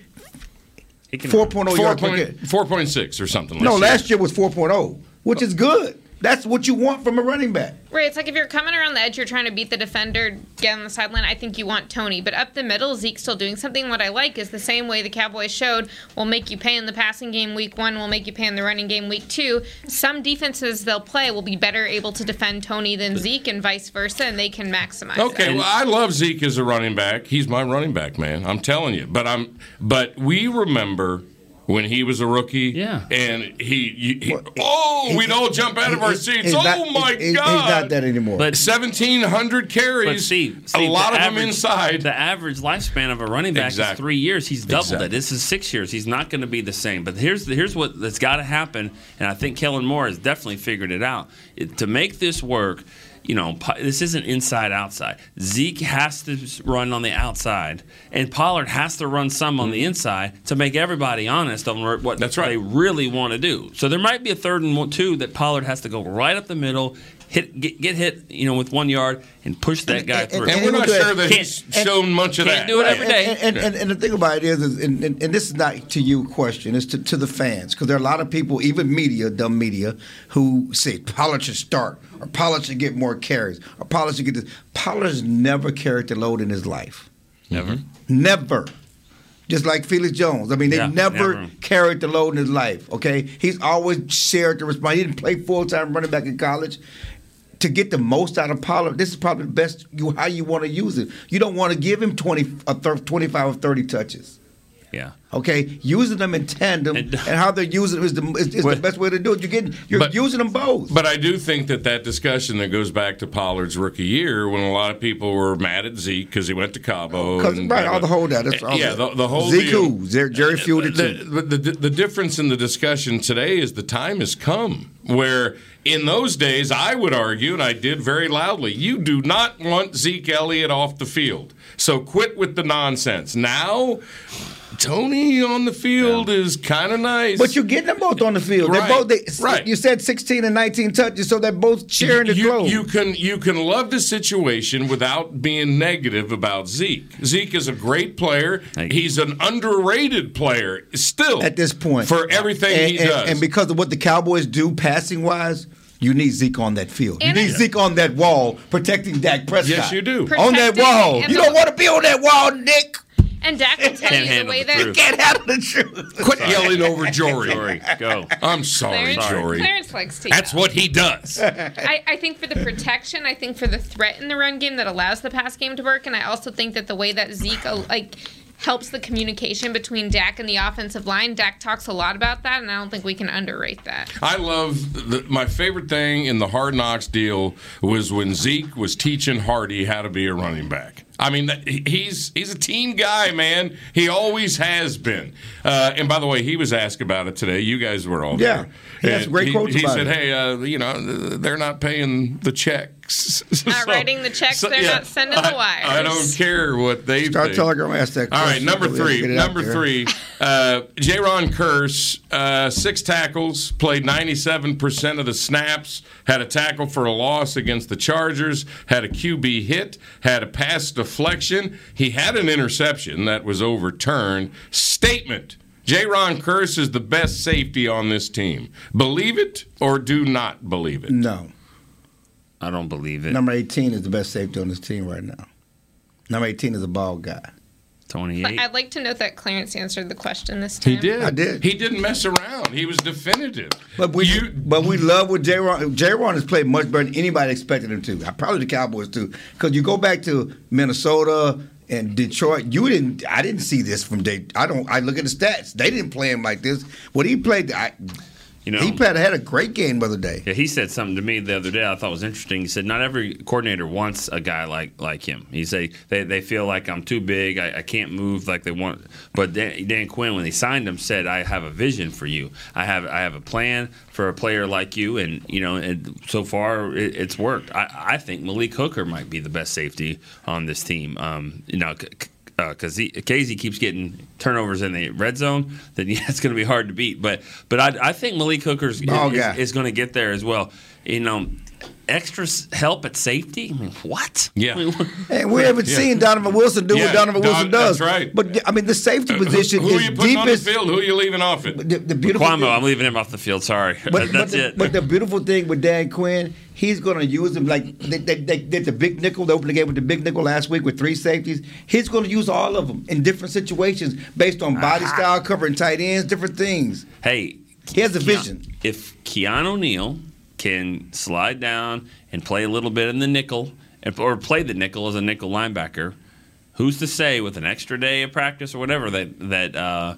E: 4.0 yards per carry.
C: 4.6 or something.
E: No,
C: year.
E: No, last year was 4.0, which oh. is good. That's what you want from a running back.
F: Right, it's like if you're coming around the edge, you're trying to beat the defender, get on the sideline. I think you want Tony, but up the middle, Zeke's still doing something. What I like is the same way the Cowboys showed will make you pay in the passing game week one, will make you pay in the running game week two. Some defenses they'll play will be better able to defend Tony than Zeke, and vice versa, and they can maximize.
C: Okay,
F: that.
C: well, I love Zeke as a running back. He's my running back, man. I'm telling you. But I'm. But we remember when he was a rookie.
D: Yeah.
C: And he. he, he- oh, we'd all jump out of our
E: He's-
C: seats.
E: he's
C: oh
E: not-
C: my
E: he's- he's not that anymore.
D: But-
C: seventeen hundred carries.
D: But see,
C: a lot
D: the
C: of them inside.
D: The average lifespan of a running back is three years. He's doubled
C: Exactly.
D: it. This is six years. He's not going to be the same. But here's here's what that's got to happen, and I think Kellen Moore has definitely figured it out. It, to make this work, you know, this isn't inside outside. Zeke has to run on the outside, and Pollard has to run some on the inside to make everybody honest on what
C: Mm-hmm. That's right.
D: they really want to do. So there might be a third and two that Pollard has to go right up the middle. Hit, get, get hit, you know, with one yard and push that guy
E: and-
D: through.
C: and we're not sure that
D: Can't-
C: he's shown much of
D: can't
C: that.
D: do it every
E: And- And, and, and, and the thing about it is, is and, and, and this is not to you question, it's to, to the fans. Because there are a lot of people, even media, dumb media, who say Pollard should start, or Pollard should get more carries, or Pollard should get this. Pollard has never carried the load in his life.
D: Never.
E: Never. Just like Felix Jones. I mean, they
D: Yeah,
E: never,
D: never.
E: carried the load in his life, okay? He's always shared the response. He didn't play full time running back in college. To get the most out of Pollard, this is probably the best you, how you want to use it. You don't want to give him 20, or thir- 25 or 30 touches.
D: Yeah.
E: Okay, using them in tandem and, how they're using them is the is, is the best way to do it. You're getting you're
C: But-
E: using them both.
C: But I do think that that discussion that goes back to Pollard's rookie year, when a lot of people were mad at Zeke because he went to Cabo, oh,
E: 'Cause-
C: and-
E: right, all the holdout. That's all
C: yeah, the, the whole
E: Zeke
C: deal.
E: who? Jer- Jerry Fielded
C: the, the, the, the difference in the discussion today is the time has come where in those days I would argue, and I did very loudly, you do not want Zeke Elliott off the field. So quit with the nonsense. Now, Tony on the field is kind of nice.
E: But you're getting them both on the field. They're both. They,
C: right.
E: You said 16 and 19 touches, so they're both sharing the
C: you, you can you can love the situation without being negative about Zeke. Zeke is a great player. He's an underrated player still
E: at this point
C: for everything
E: and,
C: he
E: and-
C: does.
E: and because of what the Cowboys do passing wise. You need Zeke on that field.
F: And
E: you need Zeke on that wall protecting Dak Prescott.
C: Yes, you do.
E: On that
F: Protecting
E: wall. You don't want to be on that wall, Nick.
F: And Dak will tell
D: Can't
F: you the
D: handle
F: way
D: the
F: that
D: truth.
E: Can't handle the truth.
C: Quit yelling over Jory.
D: Jory, go.
C: I'm sorry,
F: Clarence,
C: Jory.
F: Clarence likes to.
C: That's
F: yell.
C: what he does.
F: I, I think for the protection, I think for the threat in the run game that allows the pass game to work, and I also think that the way that Zeke uh, like helps the communication between Dak and the offensive line. Dak talks a lot about that, and I don't think we can underrate that.
C: I love the, my favorite thing in the Hard Knocks deal was when Zeke was teaching Hardy how to be a running back. I mean, he's he's a team guy, man. He always has been. Uh, and by the way, he was asked about it today. You guys were all
E: Yeah.
C: there.
E: He has great
C: he,
E: quotes
C: He said,
E: it.
C: "Hey, uh, you know, they're not paying the checks.
F: Not
C: So-
F: writing the checks,
C: so,
F: they're
C: yeah,
F: not sending
C: I,
F: the wires.
C: I don't care what they
E: Star
C: think.
E: Telegram asked that
C: All right, number
E: so we have to
C: three.
E: get it out
C: Number three. Uh, Jayron Kearse, uh, six tackles, played 97% of the snaps, had a tackle for a loss against the Chargers, had a QB hit, had a pass deflection. He had an interception that was overturned. Statement. Jayron Kearse is the best safety on this team. Believe it or do not believe it.
E: No.
D: I don't believe it.
E: Number 18 is the best safety on this team right now. Number 18 is a ball guy.
D: 28.
F: I'd like to note that Clarence answered the question this time.
C: He did.
E: I did.
C: He didn't mess around. He was definitive.
E: But we, but we love what J. Ron. J. Ron has played much better than anybody expected him to. Probably the Cowboys too. Because you go back to Minnesota and Detroit. You didn't. I didn't see this from day. I don't. I look at the stats. They didn't play him like this. What he played. I,
D: You know,
E: he played, had a great game the other day.
D: Yeah, he said something to me the other day I thought was interesting. He said not every coordinator wants a guy like like him. He said they, they feel like I'm too big, I, I can't move like they want. But Dan, Dan Quinn, when he signed him, said I have a vision for you. I have I have a plan for a player like you, and you know, and so far it, it's worked. I, I think Malik Hooker might be the best safety on this team. Um, you know. C- because uh, Casey keeps getting turnovers in the red zone, then yeah, it's going to be hard to beat. But but I, I think Malik Hooker's
E: Oh,
D: is,
E: yeah.
D: is going to get there as well. You know, extra help at safety. I mean, what?
C: Yeah.
E: And we haven't
C: Yeah.
E: seen Donovan Wilson do
C: Yeah,
E: what Donovan
C: Don-
E: Wilson does.
C: that's right.
E: But I mean, the safety uh, position
C: Who are
E: is
C: you putting on the
E: deepest.
C: field? Who are you leaving off it?
E: The, the beautiful
D: Kwame,
E: thing-
D: I'm leaving him off the field. Sorry,
E: But, but,
D: that's
E: the,
D: it.
E: but the beautiful thing with Dan Quinn, he's going to use him like they, they, they did the big nickel. They opened the game with the big nickel last week with three safeties. He's going to use all of them in different situations based on body style, covering tight ends, different things.
D: hey,
E: He has a
D: Keon-
E: vision.
D: If Keanu Neal can slide down and play a little bit in the nickel, or play the nickel as a nickel linebacker, who's to say with an extra day of practice or whatever that that uh,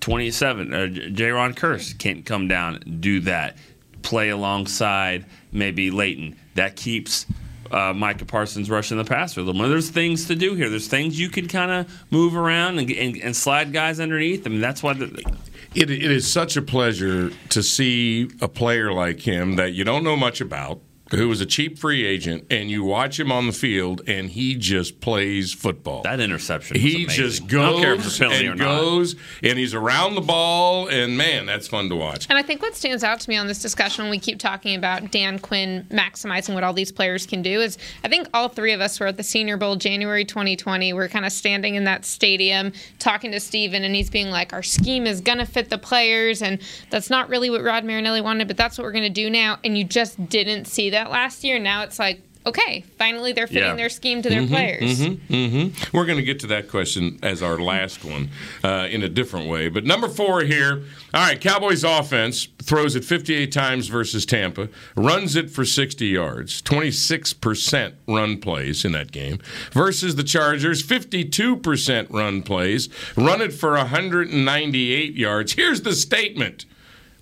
D: 27 uh, Jayron Kearse can't come down and do that, play alongside maybe Leighton. That keeps. Uh, Micah Parsons rushing the passer. There's things to do here. There's things you can kind of move around and, and, and slide guys underneath. I mean, that's why the,
C: It, it is such a pleasure to see a player like him that you don't know much about, who was a cheap free agent, and you watch him on the field, and he just plays football.
D: that interception,
C: he
D: amazing.
C: just
D: I don't care if it's
C: goes
D: a penalty or
C: and
D: not.
C: goes, and he's around the ball, and man, that's fun to watch.
F: And I think what stands out to me on this discussion when we keep talking about Dan Quinn maximizing what all these players can do is I think all three of us were at the Senior Bowl January 2020. We're kind of standing in that stadium talking to Steven, and he's being like, Our scheme is going to fit the players, and that's not really what Rod Marinelli wanted, but that's what we're going to do now. And you just didn't see that last year. Now it's like, okay, finally they're fitting
C: Yeah.
F: their scheme to their
C: Mhm,
F: players.
C: mhm, mhm. We're going to get to that question as our last one uh, in a different way. But number four here. All right, Cowboys offense throws it 58 times versus Tampa, runs it for 60 yards, 26% run plays in that game, versus the Chargers, 52% run plays, run it for 198 yards. Here's the statement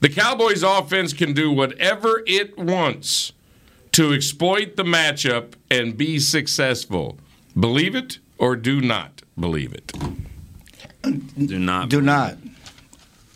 C: the Cowboys offense can do whatever it wants to exploit the matchup and be successful. Believe it or do not believe it.
D: Do not.
E: Do not.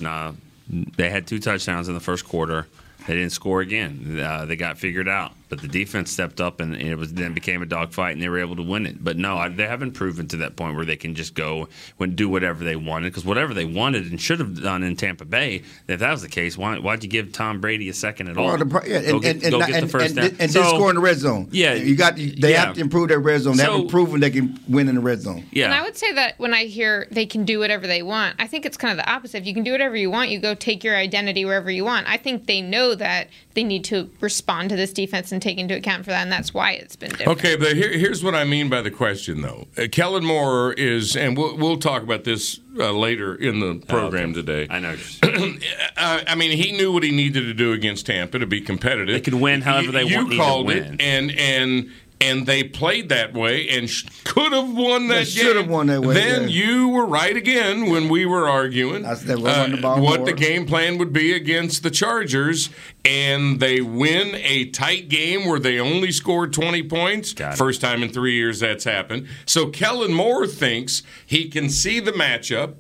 D: No, they had two touchdowns in the first quarter. They didn't score again. Uh, they got figured out, but the defense stepped up, and it was then became a dogfight, and they were able to win it. But no, I, they haven't proven to that point where they can just go and do whatever they wanted. Because whatever they wanted and should have done in Tampa Bay, if that was the case, why, why'd you give Tom Brady a second at all?
E: Well, the pro- yeah,
D: go
E: and,
D: get,
E: and, and,
D: go
E: not-
D: get the first
E: and,
D: down.
E: and,
D: So-
E: didn't score in the red zone.
D: Yeah,
E: you got. They
D: yeah.
E: have to improve their red zone. They
D: So-
E: haven't proven they can win in the red zone.
D: Yeah.
F: And I would say that when I hear they can do whatever they want, I think it's kind of the opposite. If you can do whatever you want, you go take your identity wherever you want. I think they know that they need to respond to this defense and take into account for that, and that's why it's been different.
C: Okay, but here, here's what I mean by the question, though. Uh, Kellen Moore is, and we'll, we'll talk about this uh, later in the program today.
D: I know.
C: uh, I mean, he knew what he needed to do against Tampa to be competitive. They
D: could win however they
C: you
D: want- need to
C: called
D: win.
C: it, and and and they played that way and sh- could have won
E: They
C: that
E: should have
C: game.
E: won that way,
C: Then
E: yeah.
C: you were right again when we were arguing uh,
E: I said run the ball
C: what
E: more.
C: the game plan would be against the Chargers, and they win a tight game where they only scored 20 points. First time in three years that's happened. So Kellen Moore thinks he can see the matchup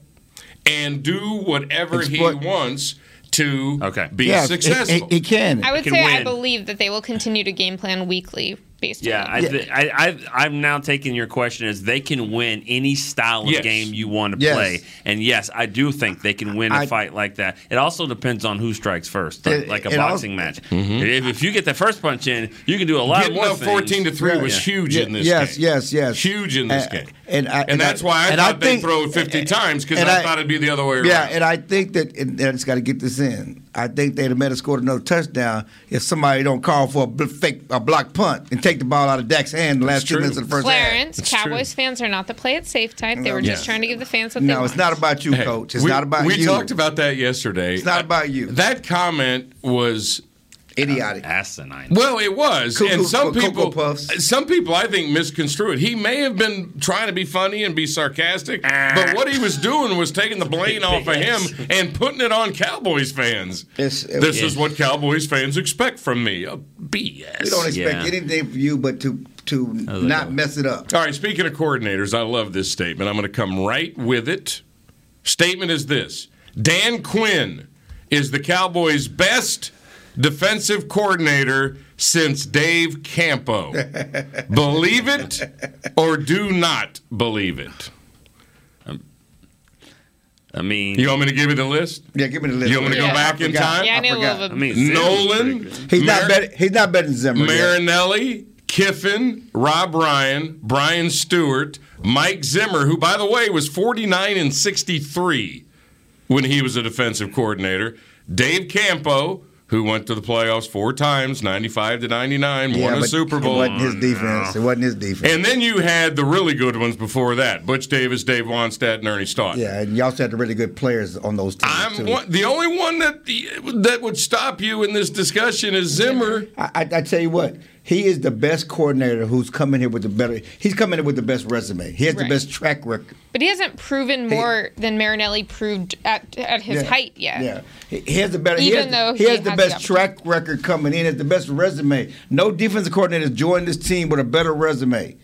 C: and do whatever
E: Exploit-
C: he wants to be
E: Yeah, he-
C: successful.
E: he- he can.
F: I would
D: can
F: say I believe that they will continue to game plan weekly based
D: Yeah,
F: on
D: I, th- I, I, I'm now taking your question as they can win any style of
C: Yes.
D: game you want to
E: Yes.
D: play, and yes, I do think they can win a
E: I-
D: fight like that. It also depends on who strikes first, like,
E: It-
D: like a
E: it
D: boxing match. Mm-hmm. If, if you get the first punch in, you can do a lot
C: Getting
D: more
C: up 14 to 3
E: Yeah.
C: was
E: Yeah.
C: huge
E: Yeah,
C: in this
E: yes,
C: game.
E: yes, yes.
C: Huge in this
E: And-
C: game.
E: And I-
C: And,
E: and I-
C: that's why I
E: and I
C: thought they'd throw it 50 times because I,
E: I-
C: thought it'd be the other way around.
E: Yeah, and I think that and I just got to get this in. I think they'd have met have scored another touchdown if somebody don't call for a fake a block punt and take the ball out of Dak's hand the last two minutes of the first half.
F: Clarence, Cowboys fans are not the play it safe type. They were just trying to give the fans what they
E: No, it's not about you,
C: Hey,
E: coach. It's
C: we,
E: not about
C: we
E: you.
C: We talked about that yesterday.
E: It's not about you.
C: That comment was
E: idiotic.
D: Asinine.
C: Well, it was,
E: Cuckoo-
C: and some
E: Cocoa
C: people,
E: Puffs.
C: some people, I think, misconstrue it. He may have been trying to be funny and be sarcastic, but what he was doing was taking the blame off of him and putting it on Cowboys fans.
E: It's-
C: this
E: yeah.
C: is what Cowboys fans expect from me. Uh, BS.
E: We don't expect anything from you but to to not mess it up.
C: All right, speaking of coordinators, I love this statement. I'm going to come right with it. Statement is this Dan Quinn is the Cowboys' best defensive coordinator since Dave Campo. believe it or do not believe it.
D: Um, I mean,
C: You want me to give you the list?
E: Yeah, give me the list.
C: You want me to
E: Yeah.
C: go back
E: I
C: in
E: forgot.
C: time?
F: Yeah, I knew a
E: forgot.
F: little bit.
D: I mean,
C: Nolan,
D: good.
E: He's not
C: Mar-
E: better. He's not better than Zimmer. yet.
C: Marinelli, Kiffin, Rob Ryan, Brian Stewart, Mike Zimmer, who, by the way, was 49 and 63 when he was a defensive coordinator, Dave Campo, who went to the playoffs four times, 95 to 99,
E: Yeah,
C: won a Super Bowl.
E: It wasn't his defense. It wasn't his defense.
C: And then you had the really good ones before that Butch Davis, Dave Wannstedt, and Ernie Stott.
E: yeah, and you also had the really good players on those teams
C: I'm one, the only one that that would stop you in this discussion is Zimmer.
E: I, I, I tell you what, he is the best coordinator who's coming here with the better. He's coming in with the best resume. He has
F: Right.
E: the best track record.
F: But he hasn't proven more than Marinelli proved at at his
E: Yeah.
F: height yet.
E: Yeah, he, he has the better. he
F: Even
E: has,
F: though
E: he,
F: he
E: has the best
F: the
E: track record coming in, has the best resume. No defensive coordinator has joined this team with a better resume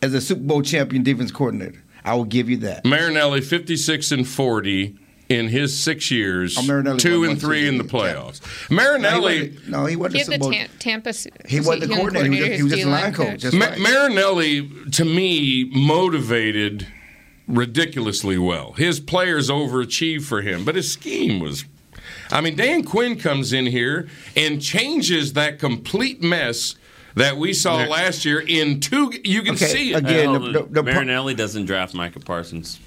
E: as a Super Bowl champion defense coordinator. I will give you that.
C: Marinelli 56 and 40 in his six years,
E: Oh, Marinelli
C: two and three in the
E: season, yeah.
C: playoffs. Marinelli,
E: No, he wasn't, no, he wasn't
F: He
E: a
F: had the Tampa.
E: He wasn't the
F: he
E: coordinator. He was just, he was just line
F: D-line
E: coach. That's
C: Ma-
E: right.
C: Marinelli, to me, motivated ridiculously well. His players overachieved for him, but his scheme was. I mean, Dan Quinn comes in here and changes that complete mess that we saw last year in two. You can
E: Okay,
C: see it.
E: again,
D: Well,
E: the- the- the pro-
D: Marinelli doesn't draft Micah Parsons.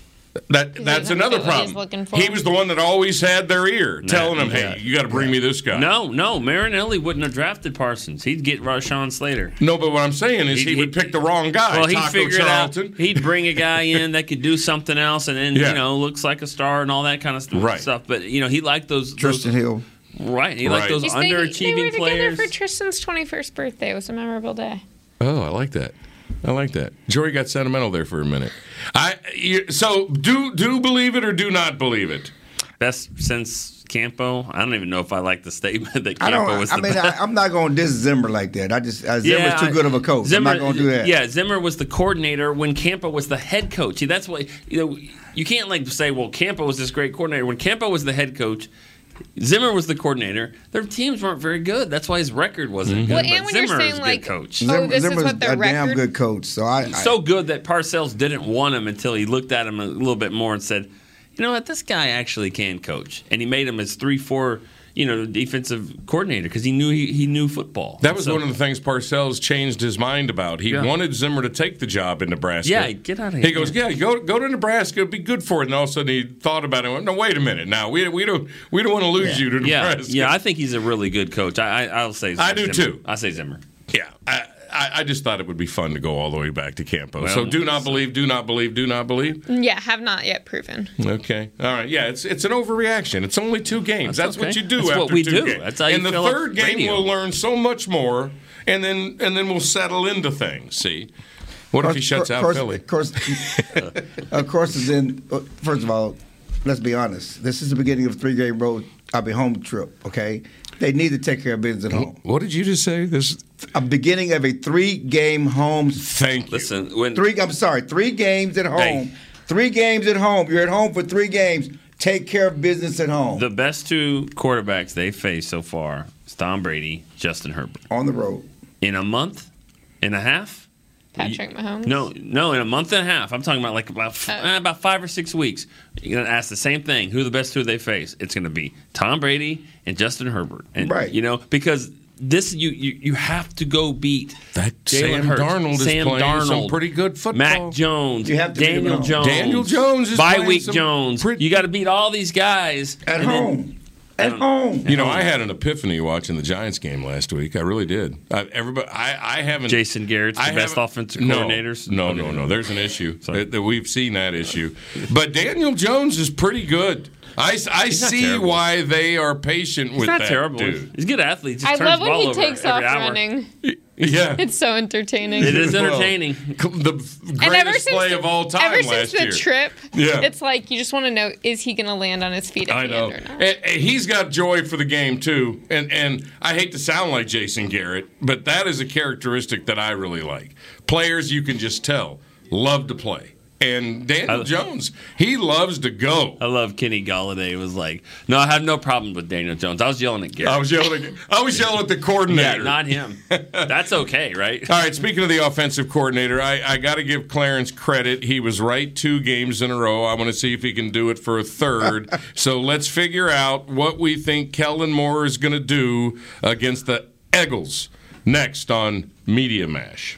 C: That that's another
F: fit what he's
C: problem.
F: looking.
C: He was the one that always had their ear, telling them, "Hey, you got to bring me this guy."
D: No, no, Marinelli wouldn't have drafted Parsons. He'd get Rashawn Slater.
C: No, but what I'm saying is he,
D: He-
C: would pick the wrong guy.
D: Well, he'd
C: Taco
D: figure
C: Charlton.
D: it out. He'd bring a guy in that could do something else, and then
C: Yeah.
D: you know looks like a star and all that kind of st-
C: Right.
D: stuff. But you know he liked those.
E: Tristan
D: those
E: Hill.
D: right. He
C: Right.
D: liked those
F: He's- they- They,
D: underachieving
F: were together
D: players.
F: for Tristan's 21st birthday. It was a memorable day.
C: Oh, I like that. I like that. Jory got sentimental there for a minute. I you, so do do believe it or do not believe it.
D: Best since Campo. I don't even know if I like the statement that
E: I
D: Campo
E: don't.
D: was
E: I mean,
D: best.
E: I, I'm not going to diss Zimmer like that. I just uh, Zimmer's too good of a coach.
D: Zimmer,
E: I'm not going to do that.
D: Yeah, Zimmer was the coordinator when Campo was the head coach. See, that's what you know. You can't like say, "Well, Campo was this great coordinator." When Campo was the head coach, Zimmer was the coordinator. Their teams weren't very good. That's why his record wasn't mm-hmm. good.
F: Well,
D: but
F: and when you're
D: Zimmer
F: saying,
D: is a
F: like,
D: good coach.
F: Oh,
E: Zimmer,
F: this is what their
E: a damn good coach. So I, I
D: so good that Parcells didn't want him until he looked at him a little bit more and said, "You know what? This guy actually can coach." And he made him his three, four, you know, defensive coordinator because he knew he, he knew football.
C: That was
D: So-
C: one of the things Parcells changed his mind about. He
D: Yeah.
C: wanted Zimmer to take the job in Nebraska.
D: Yeah, get out of
C: He goes, yeah, go go to Nebraska. It'd be good for it. And all of a sudden he thought about it. went, No, wait a minute. Now we we don't we don't want to lose you to Nebraska.
D: yeah, I think he's a really good coach. I, I I'll say
C: I do
D: Zimmer.
C: too.
D: I say Zimmer.
C: Yeah, I, I, I just thought it would be fun to go all the way back to Campo.
D: Well,
C: so do not believe, do not believe, do not believe.
F: Yeah, have not yet proven.
C: Okay, all right. Yeah, it's it's an overreaction. It's only two games. That's,
D: That's
C: what you do
D: That's
C: after
D: what we
C: two
D: do.
C: games.
D: That's how you
C: and the third game
D: radio.
C: we'll learn so much more, and then and then we'll settle into things. See, what if he shuts out
E: course,
C: Philly?
E: Of course, of course, is in. First of all, let's be honest. This is the beginning of a three game road. I'll be home trip. Okay, they need to take care of business at home.
C: What did you just say? This
E: a beginning of a three game home.
C: Thank you.
D: Listen, when
E: Three. I'm sorry. Three games at home.
D: Hey.
E: Three games at home. You're at home for three games. Take care of business at home.
D: the best two quarterbacks they faced so far is Tom Brady, Justin Herbert.
E: on the road.
D: In a month and a half.
F: Patrick Mahomes.
D: No, no, in a month and a half. I'm talking about like about f- eh, about five or six weeks. You're gonna ask the same thing: Who are the best two they face? It's gonna be Tom Brady and Justin Herbert, and
E: Right.
D: you know because this you you, you have to go beat
C: That
D: Jalen
C: Sam
D: Hurts,
C: Darnold is playing
D: Darnold,
C: some pretty good football.
D: Mac Jones,
E: You have to beat him
D: Daniel. Jones,
C: Daniel Jones is
D: bye
C: playing
D: week
C: some
D: Jones.
C: pretty-
D: you got to beat all these guys
E: At
D: and then-
E: home. At home.
C: You know, I had an epiphany watching the Giants game last week. I really did. I, everybody, I, I haven't.
D: Jason Garrett's the
C: I
D: best offensive
C: no,
D: coordinators?
C: No, no, no. There's an issue that, that we've seen that issue, but Daniel Jones is pretty good. I, I see
D: terrible.
C: why they are patient
D: He's
C: with
D: not
C: that
D: terrible.
C: dude.
D: He's a good athlete. Just
F: I
D: turns
F: love when
D: ball
F: he
D: over
F: takes
D: every
F: off
D: hour.
F: running.
C: Yeah,
F: It's so entertaining.
D: It is
C: Well,
D: entertaining.
C: the greatest
F: since
C: play
F: the-
C: of all time
F: Ever
C: last
F: since the
C: year.
F: trip,
C: Yeah.
F: it's like you just want to know is he going to land on his feet at
C: I
F: the
C: know.
F: end or not?
C: And- and he's got joy for the game too, and and I hate to sound like Jason Garrett, but that is a characteristic that I really like. Players you can just tell love to play, and Daniel
D: I-
C: Jones he loves to go.
D: I love Kenny Golladay It was like, no, I have no problem with Daniel Jones. I was yelling at Garrett.
C: I was yelling. At, I was yelling at the coordinator.
D: Yeah, not him. That's okay, right?
C: All right, speaking of the offensive coordinator, I, I got to give Clarence credit. He was right two games in a row. I want to see if he can do it for a third. so let's figure out what we think Kellen Moore is going to do against the Eagles next on Media Mash.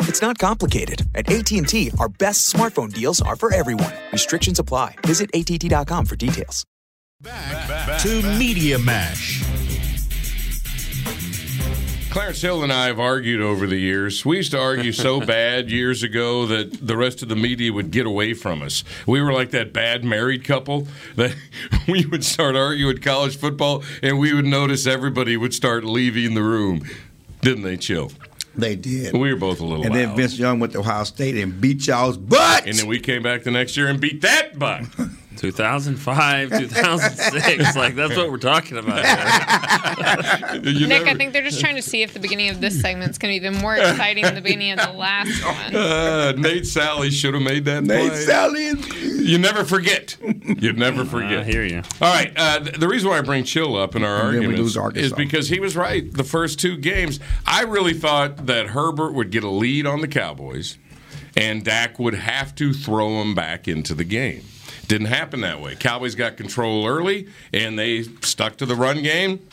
I: It's not complicated. At AT&T, our best smartphone deals are for everyone. Restrictions apply. Visit att.com for details.
A: Back to Media Mash.
C: Clarence Hill and I have argued over the years. We used to argue so bad years ago that the rest of the media would get away from us. We were like that bad married couple that we would start arguing college football and we would notice everybody would start leaving the room. Didn't they, Chill?
E: They did.
C: We were both a little
E: And then. Vince Young went to Ohio State and beat y'all's butt.
C: and then we came back the next year and beat that butt.
D: 2005, 2006. like, that's what we're talking about.
C: You
F: Nick,
C: never-
F: I think they're just trying to see if the beginning of this segment's going to be even more exciting than the beginning of the last one.
C: Uh, Nate Salley should have made that
E: Nate
C: play.
E: Salley.
C: You never forget. You never forget.
D: I hear you.
C: All right. Uh, the reason why I bring Chill up in our
E: And then we
C: arguments
E: lose Arkansas.
C: is because he was right. The first two games, I really thought that Herbert would get a lead on the Cowboys, and Dak would have to throw him back into the game. Didn't happen that way. Cowboys got control early, and they stuck to the run game.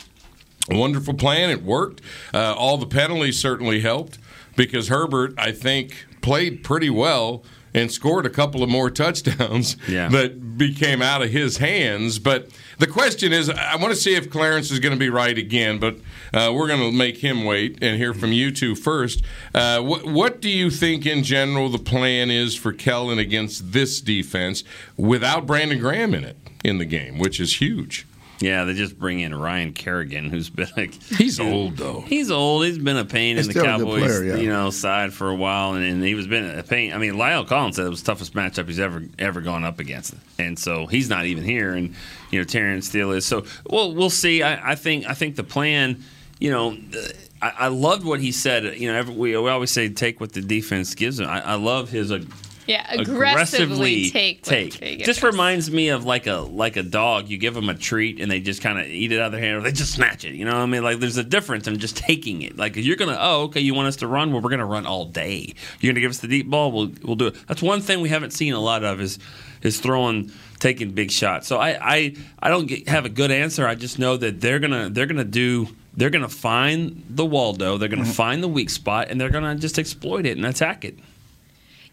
C: A wonderful plan. It worked. Uh, all the penalties certainly helped because Herbert, I think, played pretty well and scored a couple of more touchdowns
D: Yeah.
C: that became out of his hands. But the question is, I want to see if Clarence is going to be right again, but uh, we're going to make him wait and hear from you two first. Uh, what, what do you think, in general, the plan is for Kellen against this defense without Brandon Graham in it in the game, which is huge?
D: Yeah, they just bring in Ryan Kerrigan, who's been like
C: He's old though.
D: He's old. He's been a pain
E: He's
D: in the
E: still a good
D: Cowboys,
E: player, yeah.
D: you know, side for a while, and, and he was been a pain. I mean, La'el Collins said it was the toughest matchup he's ever ever gone up against, and so he's not even here, and you know, Terence Steele is. So, well, we'll see. I, I think I think the plan, you know. uh, I, I loved what he said. You know, every, we, we always say take what the defense gives them. I, I love his. Uh,
F: Yeah, aggressively take what
D: take.
F: they
D: Just
F: us.
D: reminds me of like a like a dog. You give them a treat and they just kind of eat it out of their hand, or they just snatch it. You know what I mean? Like there's a difference in just taking it. Like you're gonna, oh, okay, you want us to run? Well, we're gonna run all day. You're gonna give us the deep ball? We'll we'll do it. That's one thing we haven't seen a lot of is is throwing taking big shots. So I I I don't get, have a good answer. I just know that they're gonna they're gonna do. They're going to find the Waldo. They're going to mm-hmm. find the weak spot, and they're going to just exploit it and attack it.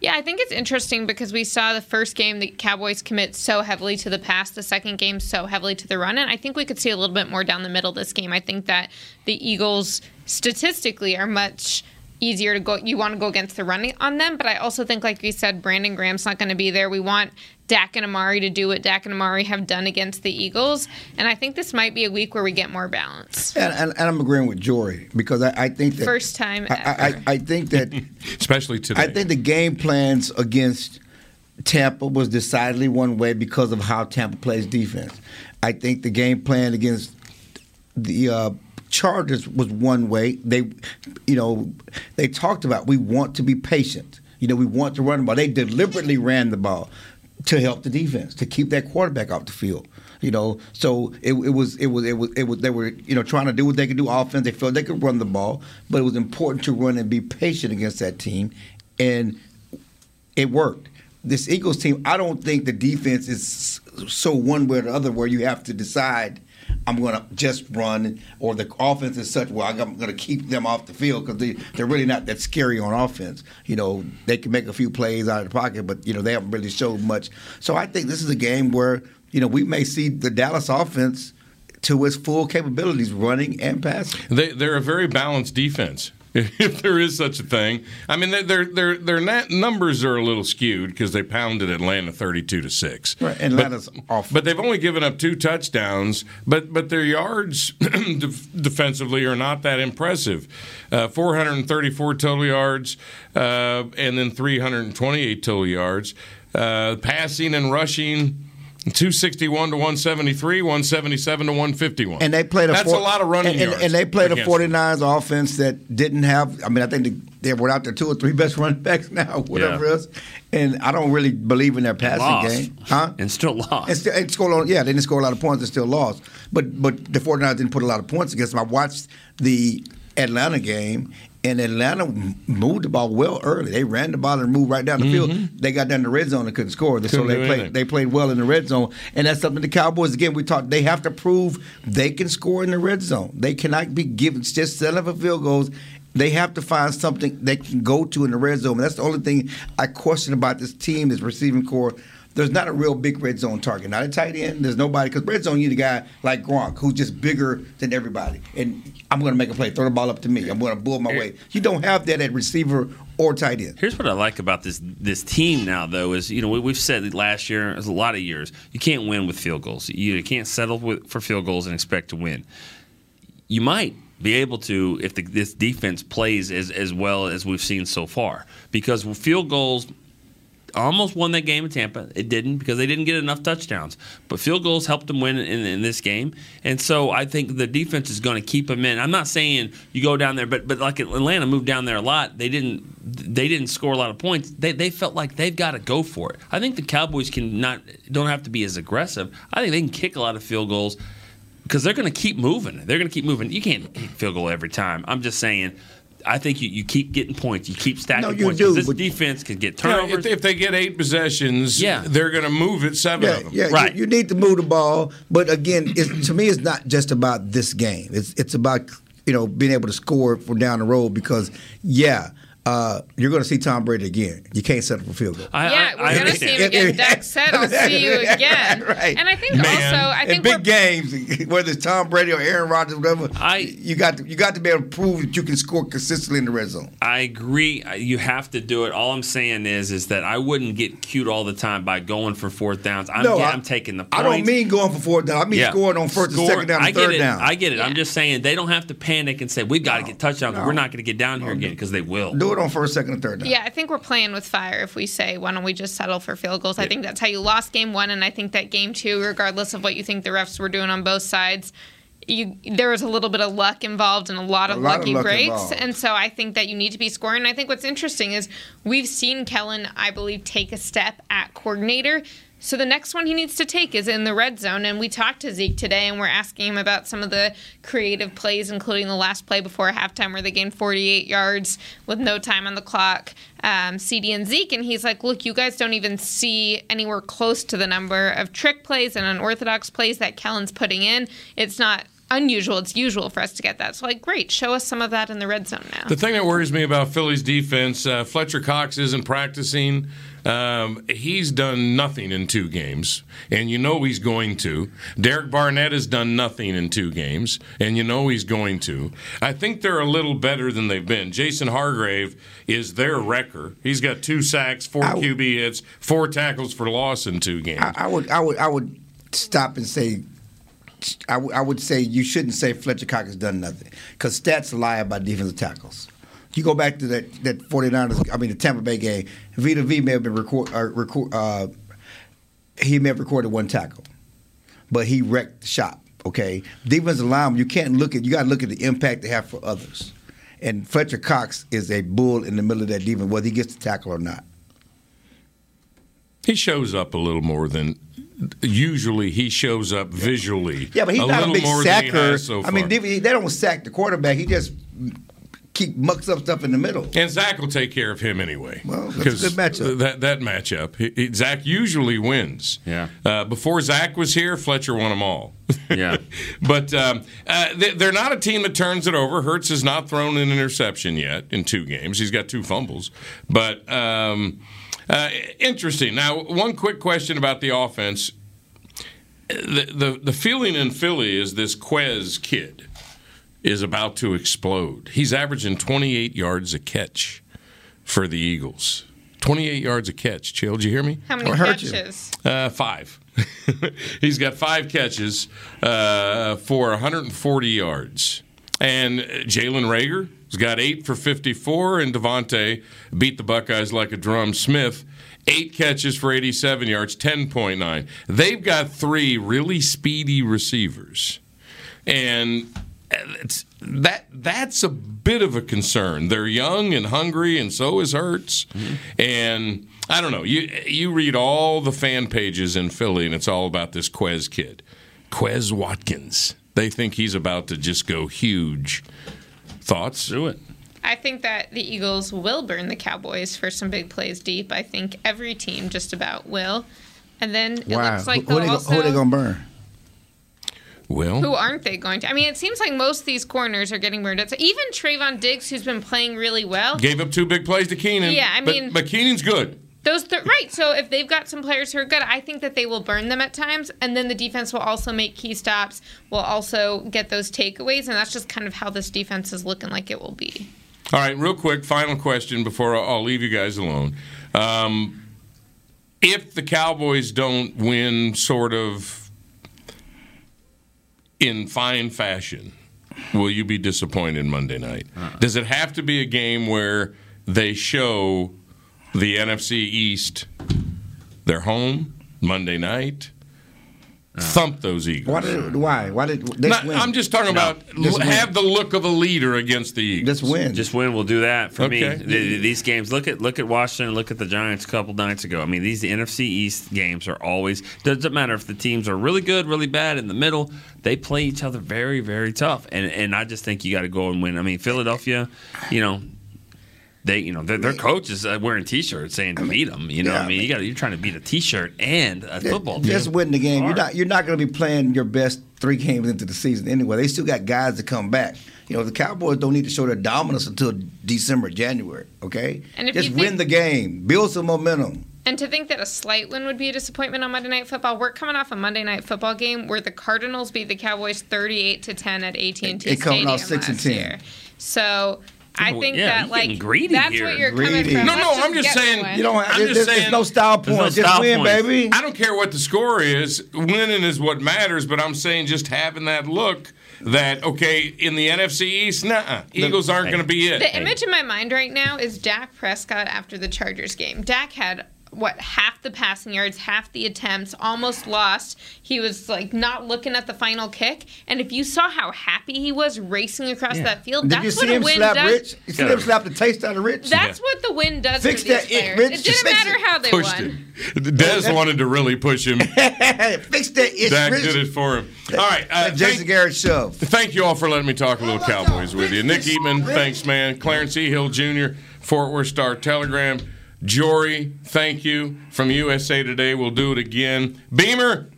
F: Yeah, I think it's interesting because we saw the first game the Cowboys commit so heavily to the pass, the second game so heavily to the run, and I think we could see a little bit more down the middle this game. I think that the Eagles statistically are much easier to go you want to go against the running on them, but I also think like we said Brandon Graham's not going to be there. We want Dak and Amari to do what Dak and Amari have done against the Eagles, and I think this might be a week where we get more balance.
E: And, and, and I'm agreeing with Jory because I, I think that
F: First time
E: I, I, I think that
C: especially today.
E: I think the game plans against Tampa was decidedly one way because of how Tampa plays defense. I think the game plan against the uh, Chargers was one way. They, you know, they talked about we want to be patient. You know, we want to run the ball. They deliberately ran the ball to help the defense to keep that quarterback off the field. You know, so it, it was it was it was it was they were you know trying to do what they could do offense. They felt they could run the ball, but it was important to run and be patient against that team, and it worked. This Eagles team, I don't think the defense is so one way or the other where you have to decide I'm going to just run, or the offense is such well I'm going to keep them off the field because they they're really not that scary on offense. You know they can make a few plays out of the pocket, but you know they haven't really showed much. So I think this is a game where you know we may see the Dallas offense to its full capabilities, running and passing.
C: They, they're a very balanced defense. If there is such a thing, I mean, their their their, numbers are a little skewed because they pounded Atlanta thirty-two to six.
E: Right, and Atlanta's
C: but,
E: off.
C: But they've only given up two touchdowns. But but their yards defensively are not that impressive. Uh, Four hundred and thirty-four total yards, uh, and then three hundred and twenty-eight total yards. Uh, passing and rushing. 261 to 173, 177 to 151.
E: And they played a
C: That's
E: four-
C: a lot of running
E: and, and,
C: yards.
E: and they played a
C: against
E: 49ers offense that didn't have. I mean, I think they, they were out there two or three best running backs now, whatever
D: Yeah.
E: else. And I don't really believe in their passing
D: Lost.
E: game, huh?
D: And still lost.
E: And, still, and scored, yeah, they didn't score a lot of points. They still lost. But but the 49ers didn't put a lot of points against them. I watched the Atlanta game, and Atlanta moved the ball well early. They ran the ball and moved right down the field. They got down the red zone and couldn't score. So
C: Mm-hmm. Couldn't
E: they played
C: anything.
E: they played well in the red zone, and that's something the Cowboys again. We talked they have to prove they can score in the red zone. They cannot be given just settling for field goals. They have to find something they can go to in the red zone. And that's the only thing I question about this team, this receiving core. There's not a real big red zone target. Not a tight end. There's nobody because red zone you need a guy like Gronk who's just bigger than everybody. And I'm going to make a play, throw the ball up to me. I'm going to bull my way. You don't have that at receiver or tight end.
D: Here's what I like about this this team now, though, is you know we, we've said last year, a lot of years, you can't win with field goals. You can't settle with, for field goals and expect to win. You might be able to if the, this defense plays as as well as we've seen so far, because field goals almost won that game in Tampa. It didn't because they didn't get enough touchdowns. But field goals helped them win in, in this game, and so I think the defense is going to keep them in. I'm not saying you go down there, but but like Atlanta moved down there a lot. They didn't they didn't score a lot of points. They they felt like they've got to go for it. I think the Cowboys can not don't have to be as aggressive. I think they can kick a lot of field goals. Because they're going to keep moving. They're going to keep moving. You can't field goal every time. I'm just saying. I think you, you keep getting points. You keep stacking
E: No, you
D: points. 'cause
E: do,
D: This
E: but-
D: defense can get
C: You know,
D: turnovers.
C: if, if they get eight possessions,
D: Yeah.
C: they're going to move it seven
E: Yeah,
C: of them.
E: yeah, you- You, need to move the ball, but again, it's, to me, it's not just about this game. It's it's about you know being able to score for down the road because yeah. Uh, you're going to see Tom Brady again. You can't settle for field goal.
F: yeah, we're going to see him again. Dak said, "I'll see you again."
E: Right.
F: And I think also, I
E: in
F: think
E: big
F: we're
E: games, whether it's Tom Brady or Aaron Rodgers, whatever, you got to, you got to be able to prove that you can score consistently in the red zone.
D: I agree. You have to do it. All I'm saying is, is that I wouldn't get cute all the time by going for fourth downs. I'm,
E: No,
D: yeah,
E: I-
D: I'm taking the. Points.
E: I don't mean going for fourth down. I mean
D: Yeah.
E: scoring on first and second down
D: I
E: and
D: get
E: third
D: it.
E: down.
D: I get it. I'm just saying they don't have to panic and say we've got to get touchdowns.
E: No.
D: We're not going to get down here again because they will.
E: Do it on first, second, and third down.
F: Yeah, I think we're playing with fire if we say, why don't we just settle for field goals? I think that's how you lost game one, and I think that game two, regardless of what you think the refs were doing on both sides, you there was a little bit of luck involved and a lot of
E: A lot of
F: lucky
E: luck
F: breaks.
E: involved.
F: And so I think that you need to be scoring. And I think what's interesting is we've seen Kellen, I believe, take a step at coordinator. So the next one he needs to take is in the red zone. And we talked to Zeke today and we're asking him about some of the creative plays, including the last play before halftime where they gained 48 yards with no time on the clock. Um, CeeDee and Zeke, and he's like, "Look, you guys don't even see anywhere close to the number of trick plays and unorthodox plays that Kellen's putting in. It's not unusual; it's usual for us to get that. So, like, great, show us some of that in the red zone now.
C: The thing that worries me about Philly's defense, uh, Fletcher Cox isn't practicing. Um, he's done nothing in two games, and you know he's going to. Derek Barnett has done nothing in two games, and you know he's going to. I think they're a little better than they've been. Javon Hargrave is their wrecker. He's got two sacks, four QB hits, four tackles for loss in two games.
E: I, I would, I would, I would stop and say, I would- I would say you shouldn't say Fletcher Cox has done nothing because stats lie about defensive tackles. You go back to that that 49ers, I mean the Tampa Bay game. Vita Vea may have been record, uh, record uh, he may have recorded one tackle, but he wrecked the shop. Okay, defensive line, you can't look at you got to look at the impact they have for others. And Fletcher Cox is a bull in the middle of that defense, whether he gets the tackle or not.
C: He shows up a little more than usually. He shows up visually.
E: Yeah, but he's
C: a
E: not a big
C: more than he
E: sacker.
C: so
E: I mean, they, they don't sack the quarterback. He just keep mucks up stuff in the middle.
C: And Zach will take care of him anyway.
E: Well, that's a
C: 'Cause
E: good matchup.
C: That that matchup, he, he- Zach usually wins.
D: Yeah.
C: Uh, before Zach was here, Fletcher won them all.
D: Yeah.
C: but um, uh, they, they're not a team that turns it over. Hurts has not thrown an interception yet in two games. He's got two fumbles. But um, uh, interesting. Now, one quick question about the offense. The, the the feeling in Philly is this Quez kid is about to explode. He's averaging 28 yards a catch for the Eagles. 28 yards a catch. Chill, did you hear me?
F: How many
C: Or heard you?
F: catches?
C: Uh, five. He's got five catches uh, for 140 yards. And Jalen Reagor has got eight for 54, and DeVonta beat the Buckeyes like a drum. Smith, eight catches for 87 yards, 10.9. They've got three really speedy receivers. And it's, that that's a bit of a concern. They're young and hungry, and so is Hurts. Mm-hmm. And I don't know. You you read all the fan pages in Philly, and it's all about this Quez kid, Quez Watkins. They think he's about to just go huge. Thoughts?
D: Do it.
F: I think that the Eagles will burn the Cowboys for some big plays deep. I think every team just about will. And then it
E: Wow.
F: looks like
E: who, who
F: they'll
E: they,
F: also.
E: go- who they gonna burn?
C: Well,
F: Who aren't they going to? I mean, it seems like most of these corners are getting burned. It's even Trevon Diggs, who's been playing really well.
C: gave up two big plays to Keenan.
F: Yeah, I mean-
C: but, Keenan's good.
F: Those th- right. So if they've got some players who are good, I think that they will burn them at times, and then the defense will also make key stops. Will also get those takeaways, and that's just kind of how this defense is looking like it will be.
C: All right, real quick, final question before I'll I'll leave you guys alone. Um, if the Cowboys don't win, sort of in fine fashion, will you be disappointed Monday night? Uh. Does it have to be a game where they show the NFC East they're home Monday night? Thump those Eagles.
E: Why? Did, why? Why did they
C: Not-
E: win?
C: I'm just talking
E: No.
C: about
E: Just win.
C: have the look of a leader against the Eagles.
E: Just win.
D: Just win will do that for
C: Okay.
D: me. The- these games, look at look at Washington, look at the Giants a couple nights ago. I mean, these the NFC East games are always doesn't matter if the teams are really good, really bad in the middle. They play each other very, very tough, and and I just think you got to go and win. I mean, Philadelphia, you know. They, you know, their, their coach is uh, wearing T-shirts saying to beat them. You know,
E: Yeah,
D: what I mean, you got you're trying to beat a T-shirt and a football team.
E: Just win the game. You're not. You're not going to be playing your best three games into the season anyway. They still got guys to come back. You know, the Cowboys don't need to show their dominance until December, January. Okay,
F: And if
E: just
F: you
E: win
F: think-
E: the game, build some momentum.
F: And to think that a slight win would be a disappointment on Monday Night Football, we're coming off a Monday Night Football game where the Cardinals beat the Cowboys 38 to 10 at AT&T
E: It- it
F: Stadium
E: coming off six and
F: last
E: 10.
F: year. So I think
D: yeah,
F: that like
D: getting greedy
F: that's
D: here.
F: what you're
E: Greedy.
F: coming from.
C: No, no, I'm just
F: get
C: saying.
F: one.
E: You don't.
C: I'm
E: There's,
C: just
E: there's,
C: saying-
E: no style
D: There's no
E: points. just
D: style
E: win,
D: points.
E: baby.
C: I don't care what the score is. Winning is what matters. But I'm saying just having that look that okay in the NFC East, nah, Eagles aren't going to be it.
F: The image in my mind right now is Dak Prescott after the Chargers game. Dak had what half the passing yards, half the attempts, almost lost. He was like not looking at the final kick, and if you saw how happy he was racing across
E: Yeah.
F: that field,
E: Did
F: that's
E: you
F: what
E: see
F: a
E: him
F: win
E: slap
F: does.
E: Rich? You see him slap the taste out of Rich?
F: That's what the win does
E: Fix
F: for these
E: that it,
F: players.
E: Rich.
F: It
E: Just
F: didn't matter
E: it.
F: how they
C: Pushed
F: won.
C: him. Des wanted to really push him.
E: Fix that itch,
C: Dak
E: Rich.
C: did it for him. All right. Uh,
E: That Jason
C: thank,
E: Garrett show.
C: thank you all for letting me talk a little Cowboys with you. Nick Eatman, thanks, man. Clarence E. Hill Jr., Fort Worth Star Telegram. Jory, thank you from USA Today. We'll do it again. Beamer,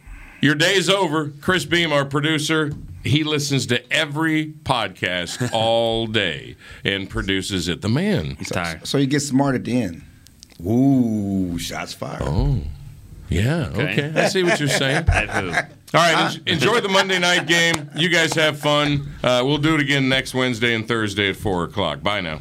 C: your day's over. Chris Beam, our producer, he listens to every podcast all day and produces it. The man.
D: He's tired.
E: So he gets smart at the end. Ooh, shots fired.
C: Oh, yeah.
D: Okay.
C: Okay. I see what you're saying. All right, en- enjoy the Monday night game. You guys have fun. Uh, we'll do it again next Wednesday and Thursday at 4 o'clock. Bye now.